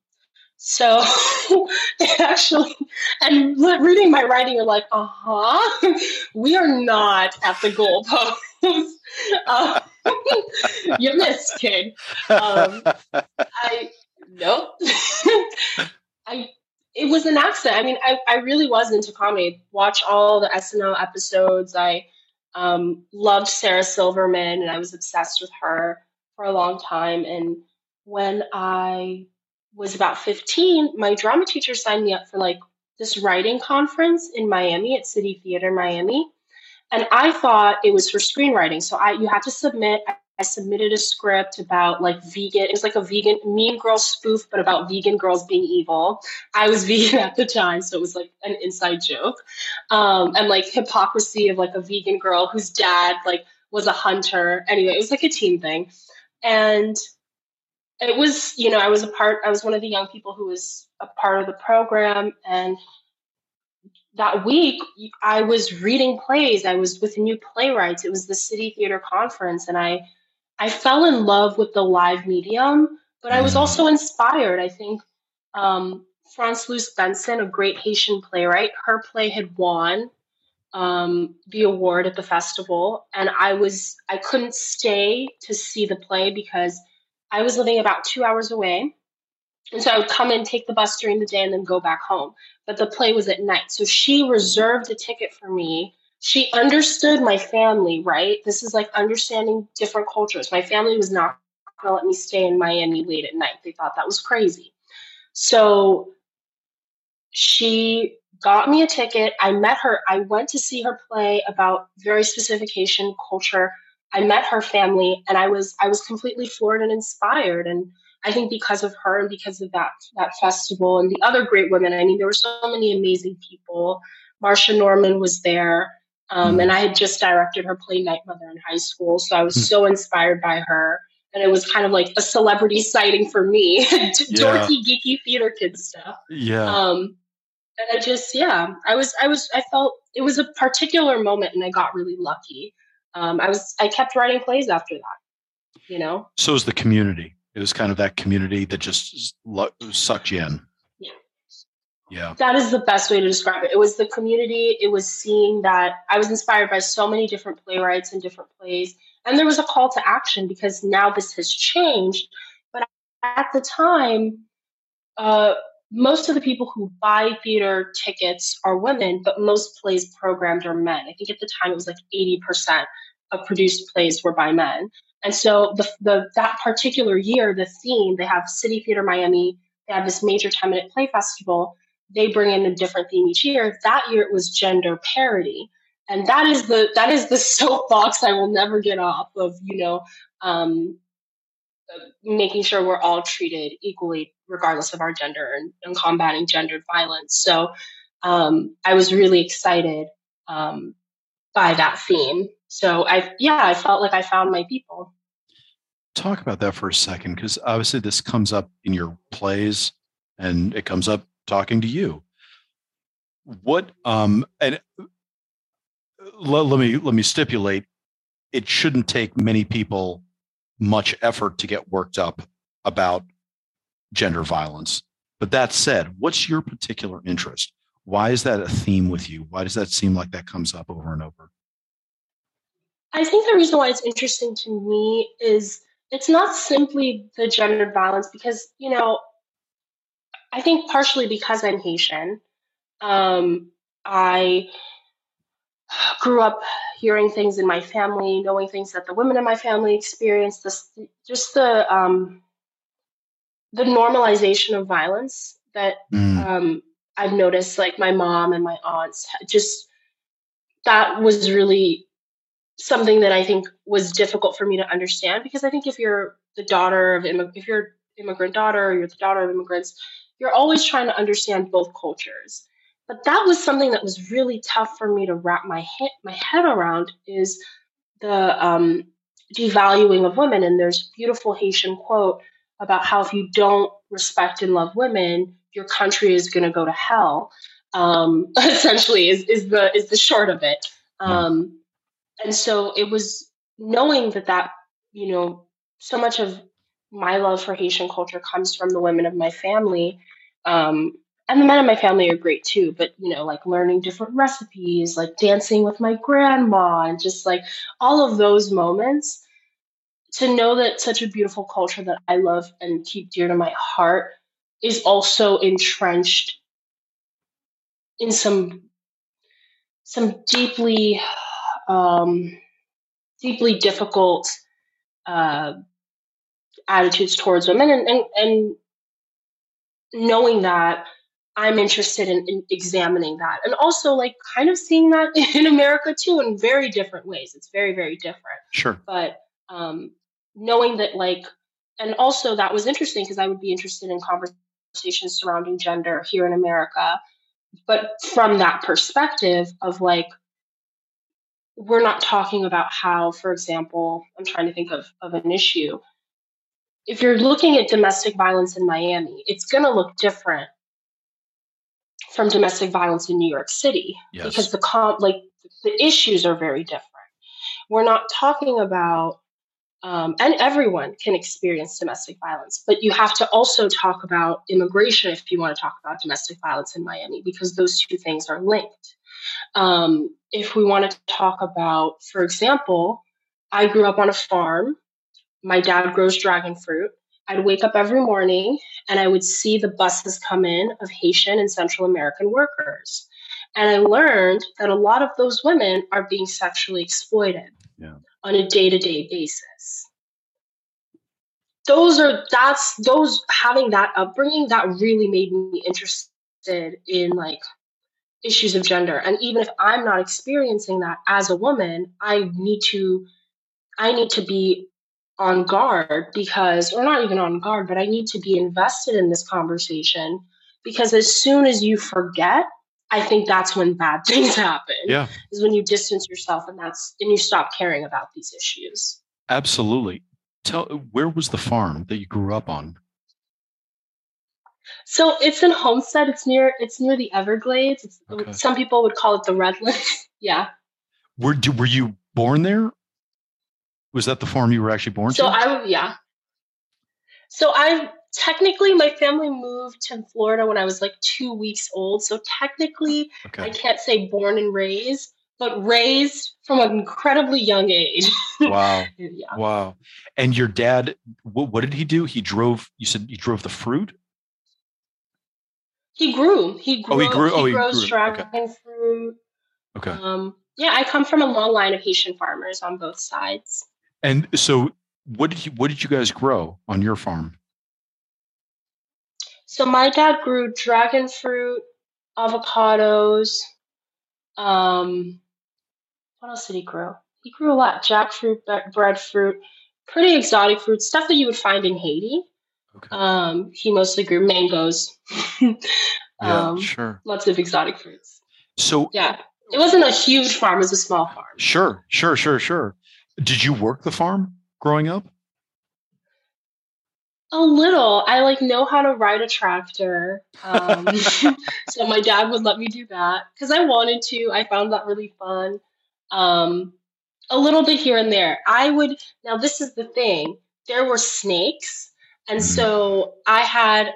So *laughs* actually, and reading my writing, you're like, uh huh, we are not at the goalpost. *laughs* uh, *laughs* you missed, kid. Um, I nope. I it was an accident. I mean, I, I really was into comedy. Watch all the SNL episodes. I um, loved Sarah Silverman, and I was obsessed with her for a long time. And when I was about 15, my drama teacher signed me up for like this writing conference in Miami at City Theater Miami. And I thought it was for screenwriting. So I you had to submit submitted a script about like vegan. It was like a vegan Mean Girl spoof, but about vegan girls being evil. I was *laughs* vegan at the time, so it was like an inside joke, um, and like hypocrisy of like a vegan girl whose dad like was a hunter. Anyway, it was like a team thing, and it was you know I was a part. I was one of the young people who was a part of the program, and that week I was reading plays. I was with new playwrights. It was the City Theater Conference, and I I fell in love with the live medium, but I was mm. also inspired. I think um, France Luce Benson, a great Haitian playwright, her play had won um, the award at the festival, and I was I couldn't stay to see the play because I was living about two hours away, and so I would come and take the bus during the day and then go back home. But the play was at night, so she reserved a ticket for me she understood my family, right? This is like understanding different cultures. My family was not going to let me stay in Miami late at night. They thought that was crazy. So she got me a ticket. I met her. I went to see her play about very specification culture. I met her family and I was I was completely floored and inspired. And I think because of her and because of that that festival and the other great women, I mean, there were so many amazing people. Marsha Norman was there. Um, and I had just directed her play Night Mother in high school. So I was hmm. so inspired by her. And it was kind of like a celebrity sighting for me, *laughs* dorky, yeah. geeky theater kid stuff.
Yeah.
Um, and I just, yeah, I was, I was, I felt it was a particular moment and I got really lucky. Um, I was, I kept writing plays after that, you know?
So was the community. It was kind of that community that just sucked you in. Yeah.
That is the best way to describe it. It was the community. It was seeing that I was inspired by so many different playwrights and different plays. And there was a call to action because now this has changed. But at the time, uh, most of the people who buy theater tickets are women, but most plays programmed are men. I think at the time it was like 80% of produced plays were by men. And so the, the that particular year, the theme, they have City Theater Miami, they have this major 10 minute play festival they bring in a different theme each year. That year it was gender parity. And that is the that is the *laughs* soapbox I will never get off of, you know, um, making sure we're all treated equally regardless of our gender and, and combating gendered violence. So um, I was really excited um, by that theme. So I yeah, I felt like I found my people.
Talk about that for a second, because obviously this comes up in your plays and it comes up talking to you. What um and let, let me let me stipulate it shouldn't take many people much effort to get worked up about gender violence. But that said, what's your particular interest? Why is that a theme with you? Why does that seem like that comes up over and over?
I think the reason why it's interesting to me is it's not simply the gender violence because, you know, I think partially because I'm Haitian. Um, I grew up hearing things in my family, knowing things that the women in my family experienced. This, just the um, the normalization of violence that mm. um, I've noticed. Like my mom and my aunts, just that was really something that I think was difficult for me to understand because I think if you're the daughter of if you're immigrant daughter, or you're the daughter of immigrants, you're always trying to understand both cultures. But that was something that was really tough for me to wrap my head my head around is the um, devaluing of women. And there's a beautiful Haitian quote about how if you don't respect and love women, your country is going to go to hell. Um, *laughs* essentially, is, is the is the short of it. Hmm. Um, and so it was knowing that that you know so much of my love for Haitian culture comes from the women of my family. Um, and the men in my family are great too, but you know, like learning different recipes, like dancing with my grandma, and just like all of those moments. To know that such a beautiful culture that I love and keep dear to my heart is also entrenched in some some deeply um, deeply difficult uh, attitudes towards women and, and, and knowing that I'm interested in, in, examining that and also like kind of seeing that *laughs* in America too in very different ways. It's very, very different.
Sure.
But um, knowing that like, and also that was interesting because I would be interested in conversations surrounding gender here in America, but from that perspective of like, we're not talking about how, for example, I'm trying to think of, of an issue if you're looking at domestic violence in Miami, it's going to look different from domestic violence in New York City
yes.
because the com- like the issues are very different. We're not talking about um, and everyone can experience domestic violence, but you have to also talk about immigration if you want to talk about domestic violence in Miami because those two things are linked. Um, if we want to talk about, for example, I grew up on a farm my dad grows dragon fruit. I'd wake up every morning and I would see the buses come in of Haitian and Central American workers. And I learned that a lot of those women are being sexually exploited
yeah.
on a day to day basis. Those are, that's, those, having that upbringing, that really made me interested in like issues of gender. And even if I'm not experiencing that as a woman, I need to, I need to be on guard because, or not even on guard, but I need to be invested in this conversation because as soon as you forget, I think that's when bad *laughs* things happen.
Yeah.
Is when you distance yourself and that's, and you stop caring about these issues.
Absolutely. Tell, where was the farm that you grew up on?
So it's in Homestead. It's near, it's near the Everglades. Okay. Some people would call it the Redlands. *laughs* yeah.
Were, were you born there was that the farm you were actually born
so
to?
So I yeah. So I technically my family moved to Florida when I was like two weeks old. So technically okay. I can't say born and raised, but raised from an incredibly young age. *laughs*
wow. yeah. Wow. And your dad, what, what, did he do? He drove. You said he drove the fruit.
He grew. He grew.
Oh, he grew.
He
oh, he
grows
grew.
dragon
okay.
fruit.
Okay.
Um, yeah, I come from a long line of Haitian farmers on both sides.
And so, what did you what did you guys grow on your farm?
So my dad grew dragon fruit, avocados. Um, what else did he grow? He grew a lot: jackfruit, breadfruit, pretty exotic fruit, stuff that you would find in Haiti. Okay. Um, he mostly grew mangoes. *laughs*
yeah, um, sure.
Lots of exotic fruits.
So
yeah, it wasn't a huge farm; it was a small farm.
Sure, sure, sure, sure. Did you work the farm growing up?
A little. I like know how to ride a tractor. Um, *laughs* *laughs* so my dad would let me do that because I wanted to. I found that really fun. Um, a little bit here and there. I would. Now this is the thing. There were snakes, and mm-hmm. so I had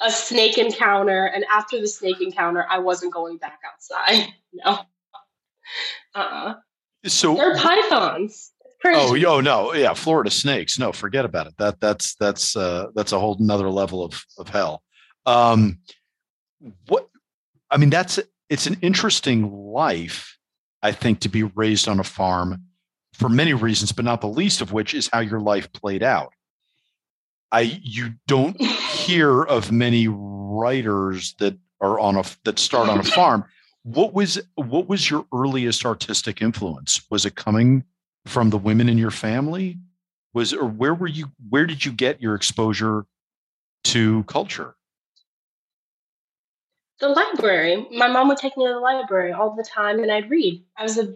a snake encounter. And after the snake encounter, I wasn't going back outside. *laughs* No. Uh. Uh-uh.
So
they're pythons.
Oh, oh no, yeah, Florida snakes. No, forget about it. That that's that's uh, that's a whole another level of of hell. Um, what I mean, that's it's an interesting life, I think, to be raised on a farm for many reasons, but not the least of which is how your life played out. I you don't *laughs* hear of many writers that are on a that start on a farm what was what was your earliest artistic influence? Was it coming from the women in your family? Was or where were you where did you get your exposure to culture?
The library. My mom would take me to the library all the time and I'd read. I was a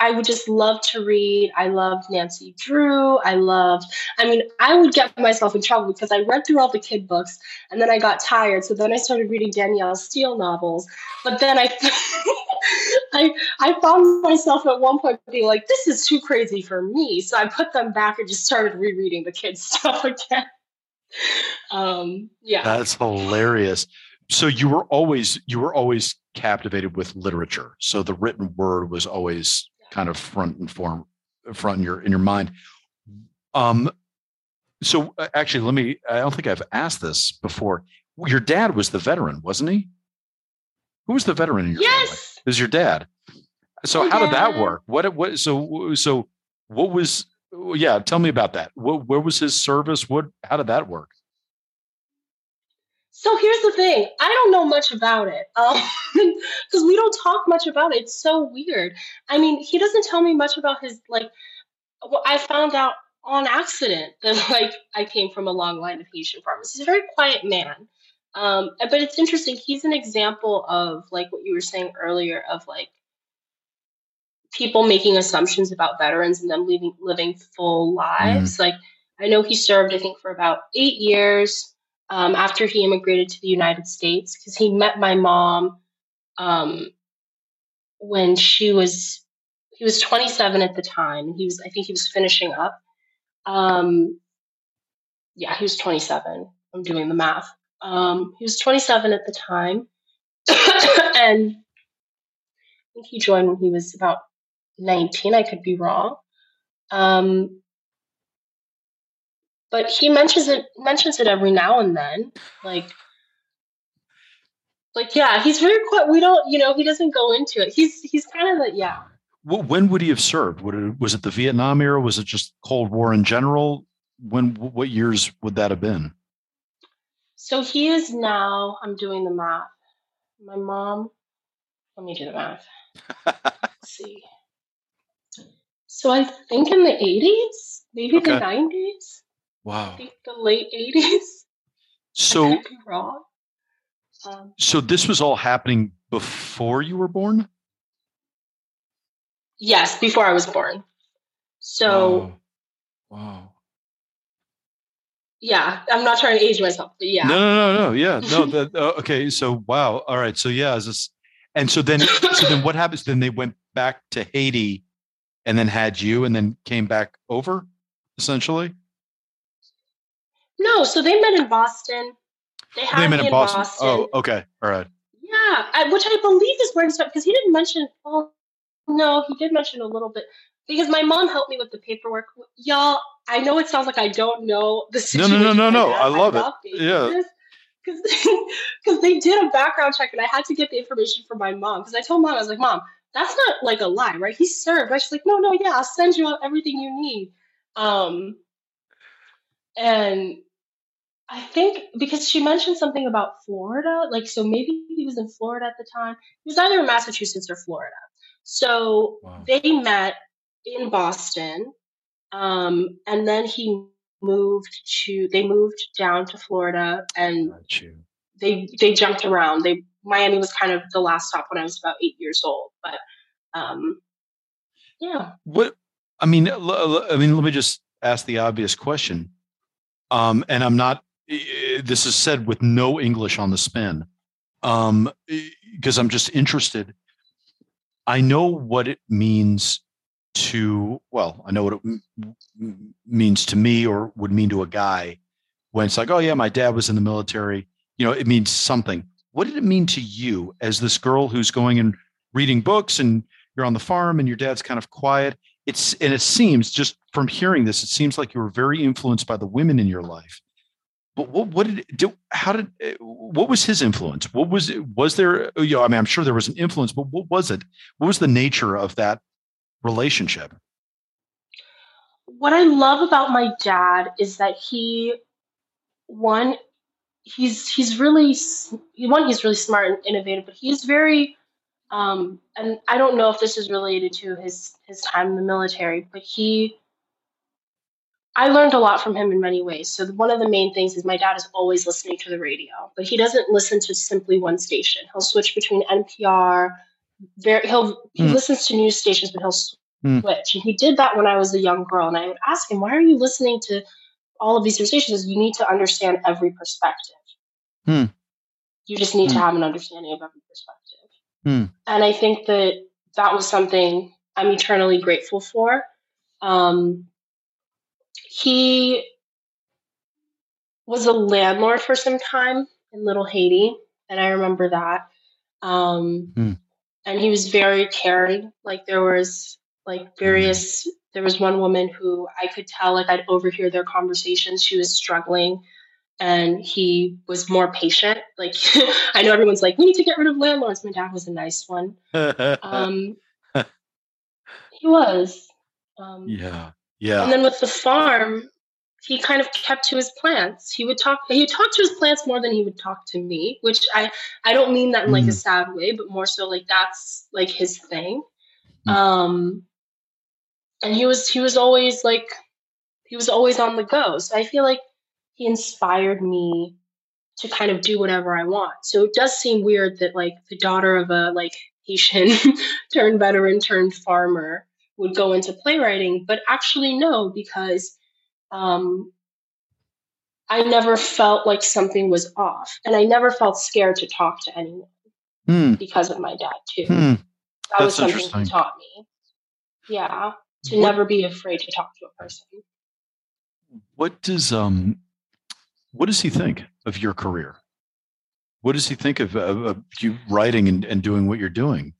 I would just love to read. I loved Nancy Drew. I loved, I mean, I would get myself in trouble because I read through all the kid books and then I got tired. So then I started reading Danielle Steel novels. But then I, *laughs* I, I found myself at one point being like, this is too crazy for me. So I put them back and just started rereading the kids' *laughs* stuff again. Um, yeah.
That's hilarious. So you were always, you were always captivated with literature. So the written word was always kind of front and form, front in your in your mind. Um, so uh, actually, let me. I don't think I've asked this before. Your dad was the veteran, wasn't he? Who was the veteran in your
yes.
family? It was your dad. So oh, how yeah. did that work? What what so so what was yeah, tell me about that. What, where was his service? What how did that work?
So here's the thing. I don't know much about it *laughs* because um, we don't talk much about it. It's so weird. I mean, he doesn't tell me much about his like. Well, I found out on accident *laughs* that like I came from a long line of Haitian farmers. He's a very quiet man, um, but it's interesting. He's an example of like what you were saying earlier of like people making assumptions about veterans and them living living full lives. Mm. Like I know he served, I think, for about eight years um, after he immigrated to the United States because he met my mom um, when she was he was 27 at the time. He was I think he was finishing up. Um, yeah, he was 27. I'm doing the math. Um, he was 27 at the time, *coughs* and I think he joined when he was about 19. I could be wrong. Um, but he mentions it mentions it every now and then like like yeah he's very quiet we don't you know he doesn't go into it. He's he's kind of like yeah.
When would he have served? Would it, was it the vietnam era? Was it just cold war in general? When what years would that have been?
So he is now i'm doing the math. My mom let me do the math. *laughs* Let's see. So i think in the 80s maybe okay. the 90s
Wow.
I think the late 80s. *laughs*
So,
wrong.
Um, so this was all happening before you were born?
Yes, before I was born. So,
wow. wow.
Yeah, I'm not trying to age myself, but yeah.
No, no, no, no. *laughs* Yeah, no. That, uh, okay, so wow. All right, so yeah, is this, and so then, so then what happens? Then they went back to Haiti, and then had you, and then came back over, essentially.
No, so they met in Boston. They had
they met
in,
Boston.
Boston.
Oh, okay, all right.
Yeah, I, which I believe is where he started because he didn't mention. Oh, no, he did mention a little bit because my mom helped me with the paperwork. Y'all, I know it sounds like I don't know the situation.
No, no, no, no, no. I love it. Yeah.
Because *laughs* they did a background check and I had to get the information from my mom because I told mom I was like, Mom, that's not like a lie, right? He served. Right? She's like, No, no, yeah, I'll send you everything you need. Um, and I think because she mentioned something about Florida, like so maybe he was in Florida at the time. He was either in Massachusetts or Florida. So wow. they met in Boston, um, and then he moved to. They moved down to Florida, and they they jumped around. They Miami was kind of the last stop when I was about eight years old, but um, yeah.
What I mean, I mean, let me just ask the obvious question. Um, and I'm not this is said with no English on the spin, um, because I'm just interested. I know what it means to, well, I know what it m- means to me or would mean to a guy when it's like, oh, yeah, my dad was in the military. You know, it means something. What did it mean to you as this girl who's going and reading books and you're on the farm and your dad's kind of quiet? It's, and it seems just from hearing this, it seems like you were very influenced by the women in your life but what, what did do? How did eh, what was his influence? What was was there? You know, I mean, I'm sure there was an influence, but what was it? What was the nature of that relationship?
What I love about my dad is that he, one, he's he's really one he's really smart and innovative, but he's very, um, and I don't know if this is related to his his time in the military, but he I learned a lot from him in many ways. So one of the main things is my dad is always listening to the radio, but he doesn't listen to simply one station. He'll switch between NPR, very he'll he mm. listens to news stations, but he'll hmm. switch. Mm. And he did that when I was a young girl, and I would ask him, "Why are you listening to all of these stations? You need to understand every perspective. Mm. You just need to hmm. have an understanding of every perspective." Hmm. And I think that that was something I'm eternally grateful for. Um, he was a landlord for some time in Little Haiti, and I remember that. Um, mm. And he was very caring. Like there was like various. There was one woman who I could tell, like I'd overhear their conversations. She was struggling, and he was more patient. Like *laughs* I know everyone's like, we need to get rid of landlords. My dad was a nice one. *laughs* um, he was.
Um, yeah, yeah.
And then with the farm, he kind of kept to his plants. He would talk. He talked to his plants more than he would talk to me, which I I don't mean that in like mm. a sad way, but more so like that's like his thing. Mm. Um, and he was he was always like he was always on the go. So I feel like he inspired me to kind of do whatever I want. So it does seem weird that like the daughter of a like Haitian *laughs* turned veteran turned farmer would go into playwriting, but actually no, because um, I never felt like something was off, and I never felt scared to talk to anyone mm. because of my dad too. Mm. That That's was something he taught me. Yeah, to what, never be afraid to talk to a person.
What does um, what does he think of your career? What does he think of, of, of you writing and, and doing what you're doing?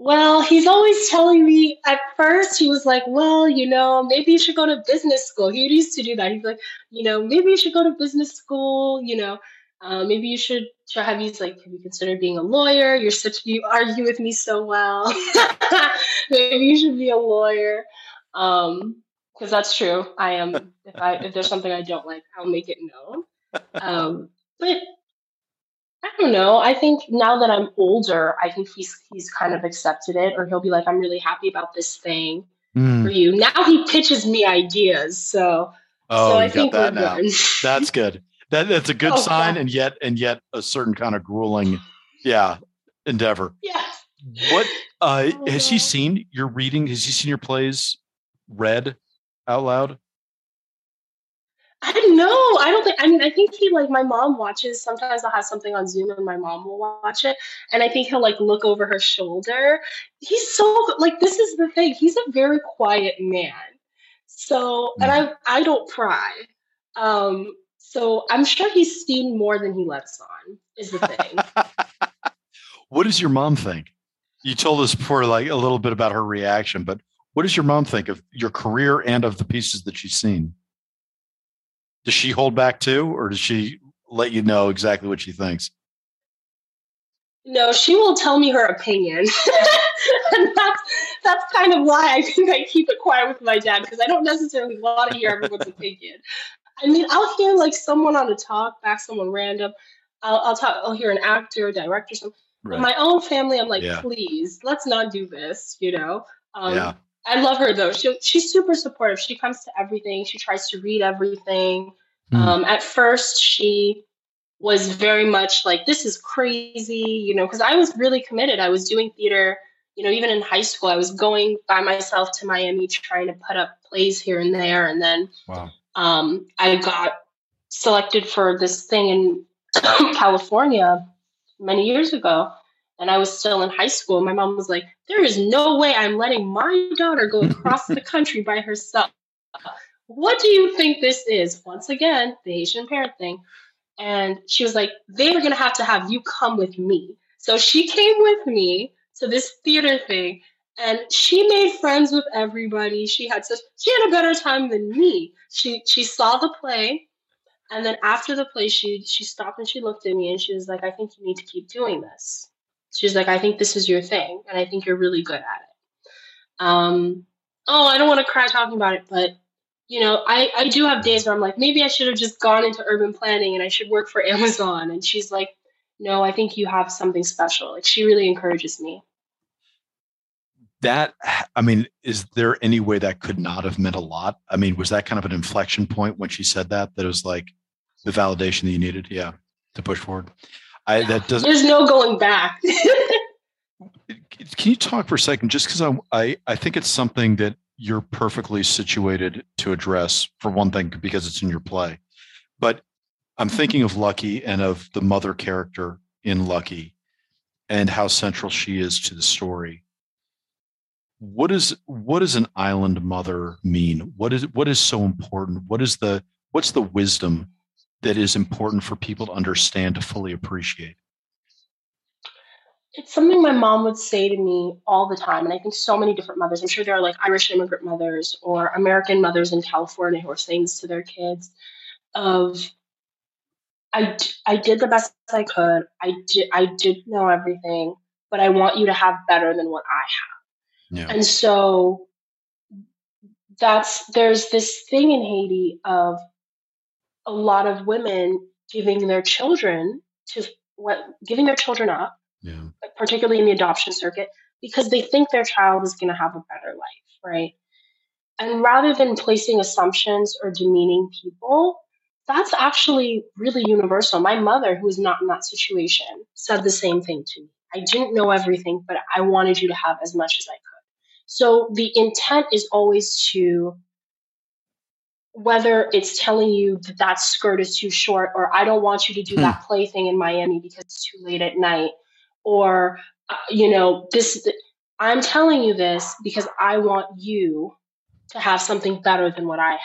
Well, he's always telling me at first, he was like, Well, you know, maybe you should go to business school. He used to do that. He's like, You know, maybe you should go to business school, you know, uh, maybe you should try have you like have you considered being a lawyer? You're such you argue with me so well. *laughs* maybe you should be a lawyer. Um, because that's true. I am if I if there's something I don't like, I'll make it known. Um, but I don't know. I think now that I'm older, I think he's he's kind of accepted it, or he'll be like, "I'm really happy about this thing mm. for you." Now he pitches me ideas, so
oh, so I think that now. Good. *laughs* That's good. That that's a good oh, sign, yeah. and yet and yet a certain kind of grueling, yeah, endeavor.
Yeah.
What uh, oh, has he seen your reading? Has he seen your plays read out loud?
I don't know. I don't think. I mean, I think he like my mom watches. Sometimes I'll have something on Zoom and my mom will watch it, and I think he'll like look over her shoulder. He's so like this is the thing. He's a very quiet man. So, and I I don't pry. Um, so I'm sure he's seen more than he lets on. Is the thing. *laughs*
what does your mom think? You told us before, like a little bit about her reaction, but what does your mom think of your career and of the pieces that she's seen? Does she hold back too, or does she let you know exactly what she thinks?
No, she will tell me her opinion. and *laughs* that's that's kind of why I think I keep it quiet with my dad because I don't necessarily want to hear everyone's *laughs* opinion. I mean, I'll hear like someone on a talk back, someone random. I'll, I'll talk. I'll hear an actor, director, something. Right. my own family, I'm like, yeah. please, let's not do this. You know. Um, yeah. I love her though. She she's super supportive. She comes to everything. She tries to read everything. Mm. Um, at first, she was very much like, "This is crazy," you know, because I was really committed. I was doing theater. You know, even in high school, I was going by myself to Miami trying to put up plays here and there, and then wow. um, I got selected for this thing in *coughs* California many years ago and I was still in high school. My mom was like, There is no way I'm letting my daughter go *laughs* across the country by herself. What do you think this is? Once again, the Haitian parent thing. And she was like, They are going to have to have you come with me. So she came with me to this theater thing. And she made friends with everybody. She had such she had a better time than me. She she saw the play, and then after the play, she she stopped and she looked at me and she was like, "I think you need to keep doing this." She's like, I think this is your thing, and I think you're really good at it. Um, oh, I don't want to cry talking about it, but you know, I, I do have days where I'm like, maybe I should have just gone into urban planning and I should work for Amazon. And she's like, no, I think you have something special. Like she really encourages me.
That, I mean, is there any way that could not have meant a lot? I mean, was that kind of an inflection point when she said that, that was like the validation that you needed? Yeah. To push forward. I that doesn't.
There's no going back. *laughs*
Can you talk for a second, just because I, I I think it's something that you're perfectly situated to address for one thing because it's in your play, but I'm thinking of Lucky and of the mother character in Lucky, and how central she is to the story. What is what does an island mother mean? What is what is so important? What is the what's the wisdom that is important for people to understand to fully appreciate?
It's something my mom would say to me all the time. And I think so many different mothers, I'm sure there are like Irish immigrant mothers or American mothers in California who are saying this to their kids of I, I did the best I could. I did I did know everything, but I want you to have better than what I have. Yeah. And so that's there's this thing in Haiti of a lot of women giving their children to what giving their children up, yeah. particularly in the adoption circuit, because they think their child is going to have a better life, right? And rather than placing assumptions or demeaning people, that's actually really universal. My mother, who was not in that situation, said the same thing to me. I didn't know everything, but I wanted you to have as much as I could. So the intent is always to whether it's telling you that that skirt is too short or i don't want you to do hmm. that play thing in miami because it's too late at night or uh, you know this i'm telling you this because i want you to have something better than what i had.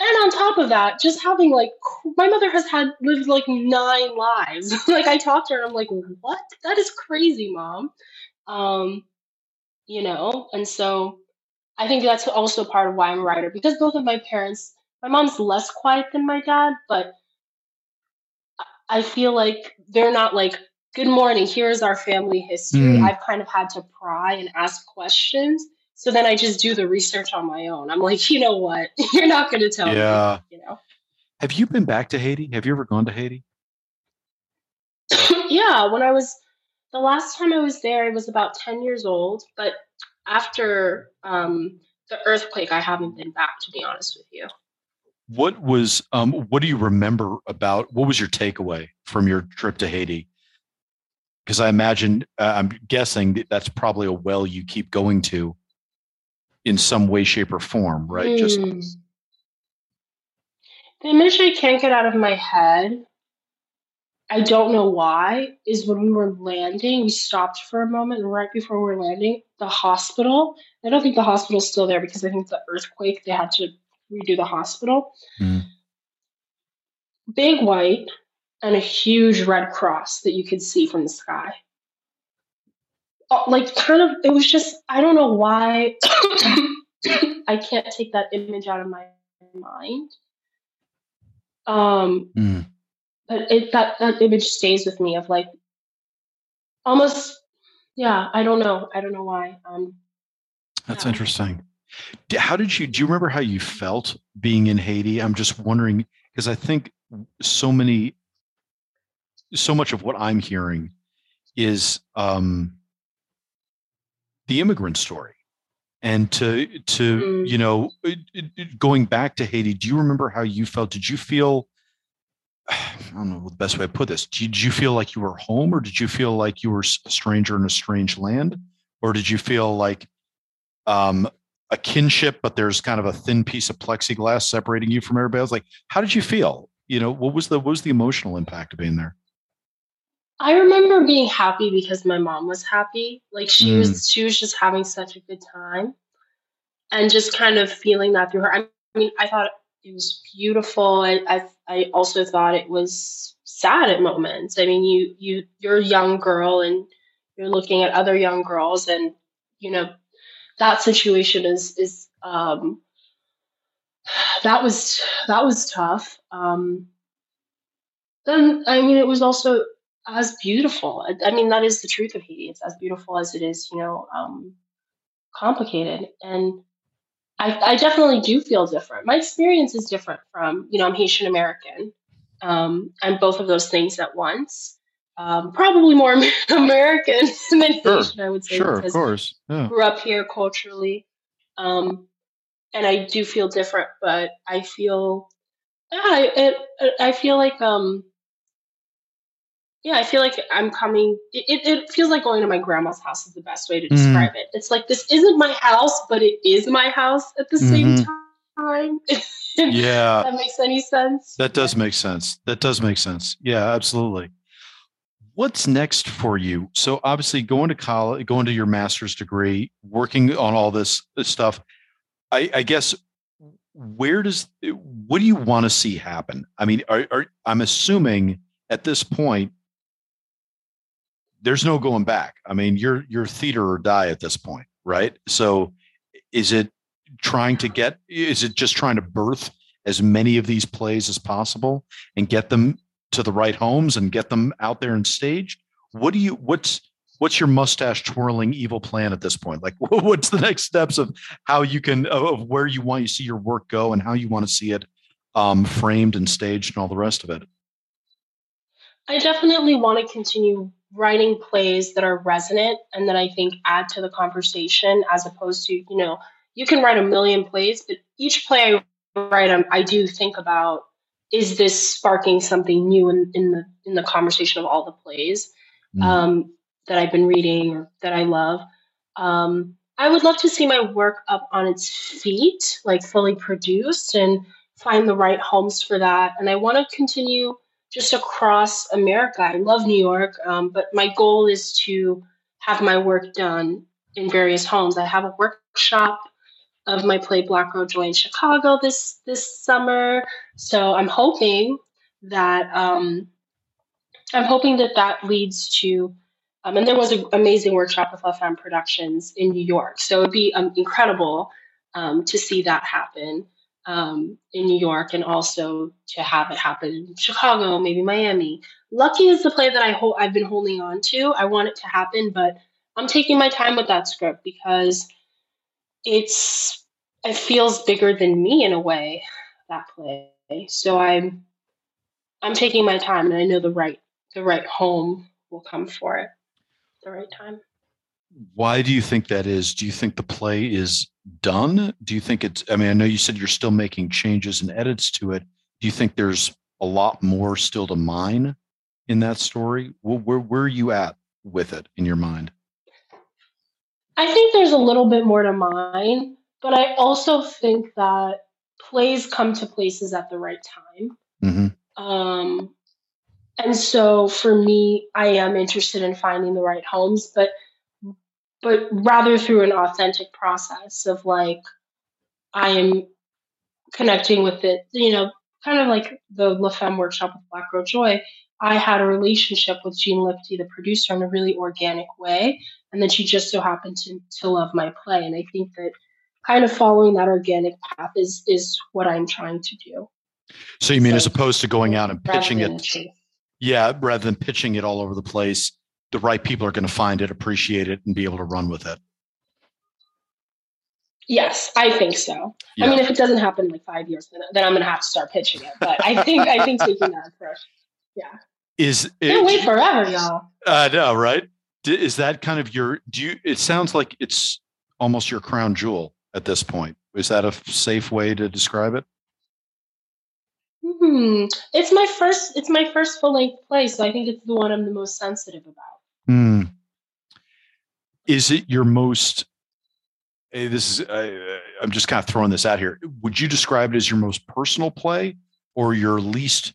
And on top of that just having like my mother has had lived like nine lives. *laughs* Like i talked to her and i'm like what? That is crazy mom. Um you know and so I think that's also part of why I'm a writer because both of my parents, my mom's less quiet than my dad, but I feel like they're not like, good morning, here's our family history. Mm. I've kind of had to pry and ask questions. So then I just do the research on my own. I'm like, you know what? *laughs* You're not going to tell yeah. me. You know.
Have you been back to Haiti? Have you ever gone to Haiti? *clears throat*
yeah, when I was the last time I was there, I was about 10 years old, but after um, the earthquake, I haven't been back, to be honest with you.
What was um, what do you remember about? What was your takeaway from your trip to Haiti? Because I imagine, uh, I'm guessing that that's probably a well you keep going to in some way, shape, or form, right? Mm. Just hmm.
the image I can't get out of my head I don't know why, is when we were landing, we stopped for a moment and right before we were landing, the hospital. I don't think the hospital's still there because I think the earthquake, they had to redo the hospital. Mm. Big white and a huge red cross that you could see from the sky. Uh, like, kind of, it was just, I don't know why *coughs* I can't take that image out of my mind. Um, mm but it that that image stays with me of like almost yeah i don't know. I don't know why. Um
that's yeah. interesting. How did you do you remember how you felt being in haiti? I'm just wondering because i think so many so much of what i'm hearing is um the immigrant story. And to to mm. you know going back to haiti do you remember how you felt? Did you feel I don't know the best way to put this. Did you feel like you were home, or did you feel like you were a stranger in a strange land, or did you feel like um, a kinship, but there's kind of a thin piece of plexiglass separating you from everybody else? Like, how did you feel? You know, what was the what was the emotional impact of being there?
I remember being happy because my mom was happy. Like she mm. was, she was just having such a good time, and just kind of feeling that through her. I mean, I thought it was beautiful. I, I I also thought it was sad at moments. I mean, you you you're a young girl and you're looking at other young girls, and you know that situation is is um, that was that was tough. Um, then I mean, it was also as beautiful. I, I, mean, that is the truth of Haiti. It's as beautiful as it is, you know, um, complicated. And I, I definitely do feel different. My experience is different from, you know, I'm Haitian American. Um, I'm both of those things at once. Um, probably more *laughs* American than sure. Haitian, I would say.
Sure, of course.
Yeah. Grew up here culturally. Um, and I do feel different, but I feel, yeah, I, it, I feel like, um, yeah, I feel like I'm coming. It, it, feels like going to my grandma's house is the best way to describe mm. it. It's like this isn't my house, but it is my house at the mm-hmm. same time. *laughs*
yeah,
that makes any sense.
That does make sense. That does make sense. Yeah, absolutely. What's next for you? So obviously, going to college, going to your master's degree, working on all this, stuff. I, I guess where does what do you want to see happen? I mean, are, are, I'm assuming at this point there's no going back. I mean, you're you're theater or die at this point, right? So is it trying to get is it just trying to birth as many of these plays as possible and get them to the right homes and get them out there and stage? What do you what's what's your mustache twirling evil plan at this point? Like *laughs* what's the next steps of how you can of where you want to see your work go and how you want to see it um, framed and staged and all the rest of it?
I definitely want to continue writing plays that are resonant and that I think add to the conversation as opposed to, you know, you can write a million plays, but each play I write, um, I do think about is this sparking something new in, in the in the conversation of all the plays mm. um, that I've been reading or that I love. Um, I would love to see my work up on its feet, like fully produced, and find the right homes for that. And I want to continue just across America. I love New York, um, but my goal is to have my work done in various homes. I have a workshop of my play Black Girl Joy in Chicago this this summer, so I'm hoping that um, I'm hoping that that leads to. Um, and there was an amazing workshop with La Femme Productions in New York, so it'd be um, incredible um, to see that happen um, in New York and also to have it happen in Chicago, maybe Miami. Lucky is the play that I ho- I've been holding on to. I want it to happen, but I'm taking my time with that script because it's it feels bigger than me in a way that play. So I'm I'm taking my time, and I know the right the right home will come for it, the right time.
Why do you think that is? Do you think the play is done? Do you think it's, I mean, I know you said you're still making changes and edits to it. Do you think there's a lot more still to mine in that story? Where, where, where are you at with it in your mind?
I think there's a little bit more to mine, but I also think that plays come to places at the right time. Mm-hmm. Um, and so for me, I am interested in finding the right homes, but but rather through an authentic process of like I am connecting with it, you know, kind of like the La Femme workshop with Black Girl Joy. I had a relationship with Jean Lipke, the producer, in a really organic way. And then she just so happened to, to love my play. And I think that kind of following that organic path is is what I'm trying to do.
So you mean so, as opposed to going out and pitching it? Yeah, rather than pitching it all over the place, the right people are going to find it, appreciate it, and be able to run with it.
Yes, I think so. Yeah. I mean, if it doesn't happen in like five years, then, then I'm going to have to start pitching it. But I think I think taking that approach, yeah.
Is
it, can't wait forever, y'all.
I know, right? Is that kind of your? Do you? It sounds like it's almost your crown jewel at this point. Is that a safe way to describe it?
Hmm. It's my first. It's my first full length play, so I think it's the one I'm the most sensitive about. Mm.
Is it your most? Eh, this is. I'm just kind of throwing this out here. Would you describe it as your most personal play or your least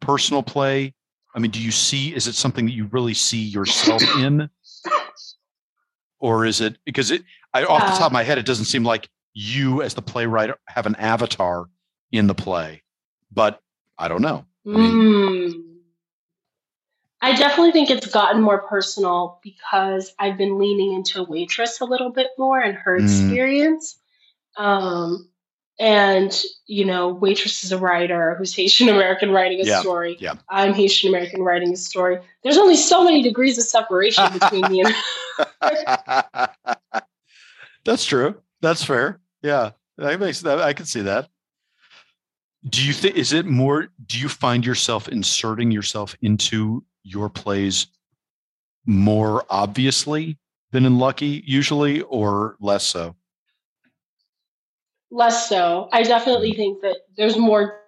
personal play? I mean, do you see? Is it something that you really see yourself *coughs* in, or is it because it? I, off the top of my head, it doesn't seem like you, as the playwright, have an avatar in the play. But I don't know. I mean, mm.
I definitely think it's gotten more personal because I've been leaning into waitress a little bit more and her mm. experience. Um, and you know, waitress is a writer who's *laughs* Haitian American writing a yeah. story.
Yeah.
I'm Haitian American writing a story. There's only so many degrees of separation between me and. *laughs*
That's true. That's fair. Yeah, that makes that. I can see that. Do you think is it more? Do you find yourself inserting yourself into your plays more obviously than in Lucky usually, or less so?
Less so. I definitely mm. think that there's more.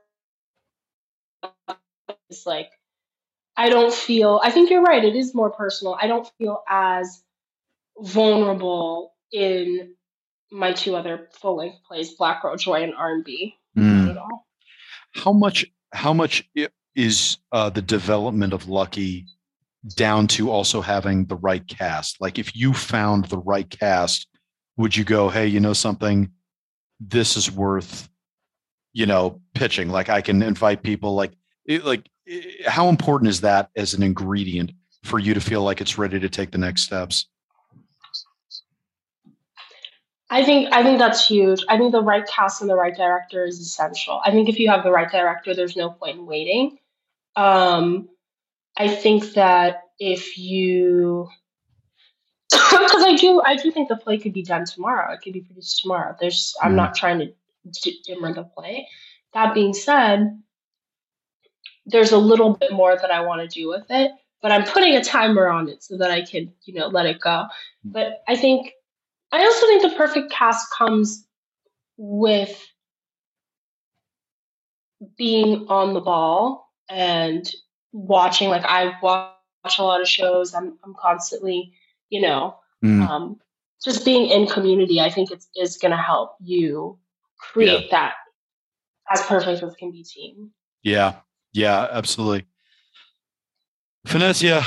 It's like I don't feel. I think you're right. It is more personal. I don't feel as vulnerable in my two other full length plays, Black Girl Joy and R and B. Mm.
How much? How much is uh, the development of Lucky down to also having the right cast? Like, if you found the right cast, would you go, "Hey, you know something? This is worth, you know, pitching." Like, I can invite people. Like, it, like, it, how important is that as an ingredient for you to feel like it's ready to take the next steps?
I think I think that's huge. I think the right cast and the right director is essential. I think if you have the right director, there's no point in waiting. Um, I think that if you, *coughs* because I do, I do think the play could be done tomorrow. It could be produced tomorrow. There's, I'm not mm-hmm. trying to dimmer the play. That being said, there's a little bit more that I want to do with it, but I'm putting a timer on it so that I can, you know, let it go. But I think I also think the perfect cast comes with being on the ball and watching. Like I watch a lot of shows. I'm I'm constantly, you know, mm. um, just being in community. I think it's is going to help you create yeah. that as perfect as can be team.
Yeah, yeah, absolutely. Phanésia,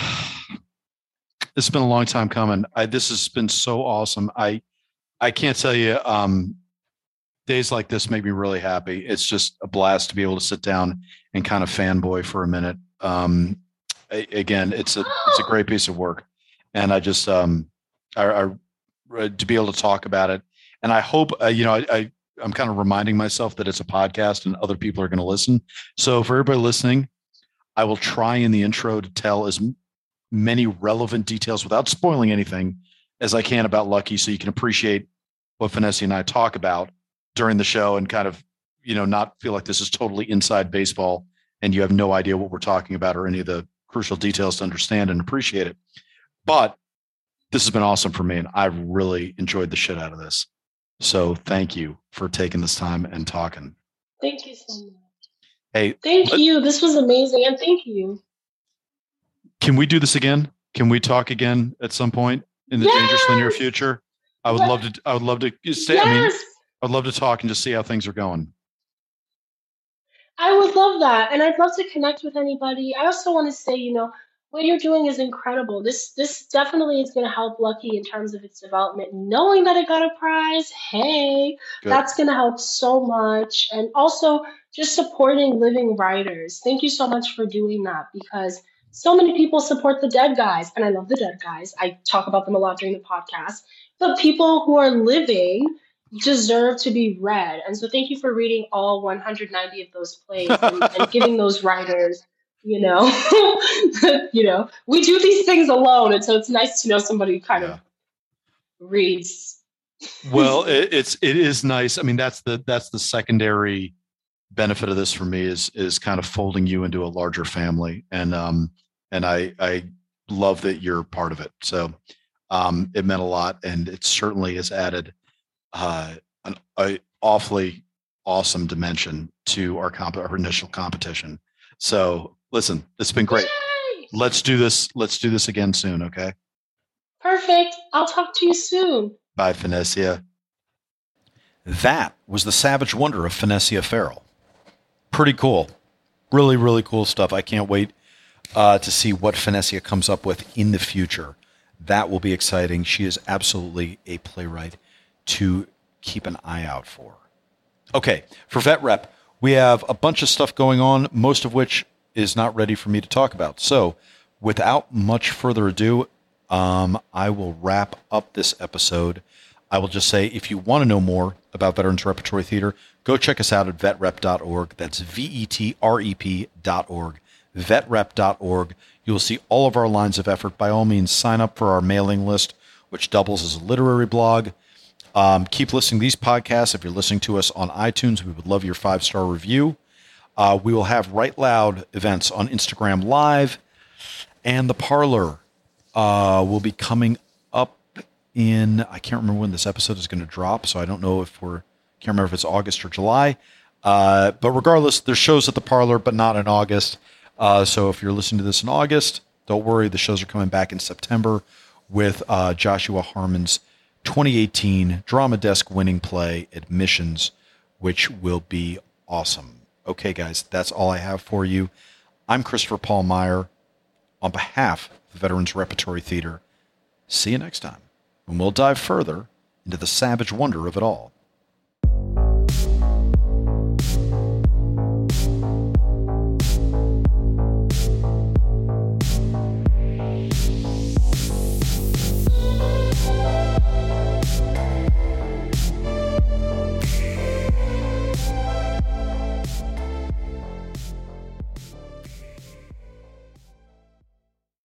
it's been a long time coming. I, this has been so awesome. I I can't tell you. Um, days like this make me really happy. It's just a blast to be able to sit down and kind of fanboy for a minute. Um, again, it's a it's a great piece of work, and I just um, I, I to be able to talk about it, and I hope uh, you know I, I I'm kind of reminding myself that it's a podcast and other people are going to listen. So for everybody listening, I will try in the intro to tell as many relevant details without spoiling anything as I can about Lucky, so you can appreciate what Phanésia and I talk about during the show, and kind of you know not feel like this is totally inside baseball and you have no idea what we're talking about or any of the crucial details to understand and appreciate it. But this has been awesome for me, and I've really enjoyed the shit out of this. So thank you for taking this time and talking.
Thank you so much.
Hey,
thank you. This was amazing, and thank you.
Can we do this again? Can we talk again at some point in the yes! dangerously near future? I would yes! love to. I would love to stay. Yes! I mean, I'd love to talk and just see how things are going.
I would love that, and I'd love to connect with anybody. I also want to say, you know, what you're doing is incredible. This this definitely is going to help Lucky in terms of its development. Knowing that it got a prize, hey, Good. that's going to help so much. And also just supporting living writers. Thank you so much for doing that because so many people support the dead guys, and I love the dead guys. I talk about them a lot during the podcast. But people who are living deserve to be read. And so thank you for reading all 190 of those plays and, and *laughs* giving those writers you know *laughs* you know we do these things alone and so it's nice to know somebody who kind yeah. of reads *laughs*
well it, it's it is nice i mean that's the that's the secondary benefit of this for me is is kind of folding you into a larger family and um and i i love that you're part of it so um it meant a lot and it certainly has added uh an a awfully awesome dimension to our comp our initial competition so listen, it's been great. Yay! Let's do this. Let's do this again soon. Okay.
Perfect. I'll talk to you soon.
Bye, Phanésia. That was the Savage Wonder of Phanésia Pharel. Pretty cool. Really, really cool stuff. I can't wait uh, to see what Phanésia comes up with in the future. That will be exciting. She is absolutely a playwright to keep an eye out for. Okay, for Vet Rep, we have a bunch of stuff going on, most of which is not ready for me to talk about. So, without much further ado, um, I will wrap up this episode. I will just say if you want to know more about Veterans Repertory Theater, go check us out at vetrep.org. That's V E T R E P.org. Vetrep.org. You will see all of our lines of effort. By all means, sign up for our mailing list, which doubles as a literary blog. Um, keep listening to these podcasts. If you're listening to us on iTunes, we would love your five star review. Uh, we will have Right Loud events on Instagram Live, and the Parlor uh, will be coming up in. I can't remember when this episode is going to drop, so I don't know if we're. Can't remember if it's August or July. Uh, but regardless, there's shows at the Parlor, but not in August. Uh, so if you're listening to this in August, don't worry. The shows are coming back in September with uh, Joshua Harmon's 2018 Drama Desk winning play, Admissions, which will be awesome. Okay, guys, that's all I have for you. I'm Christopher Paul Meyer on behalf of the Veterans Repertory Theater. See you next time when we'll dive further into the savage wonder of it all.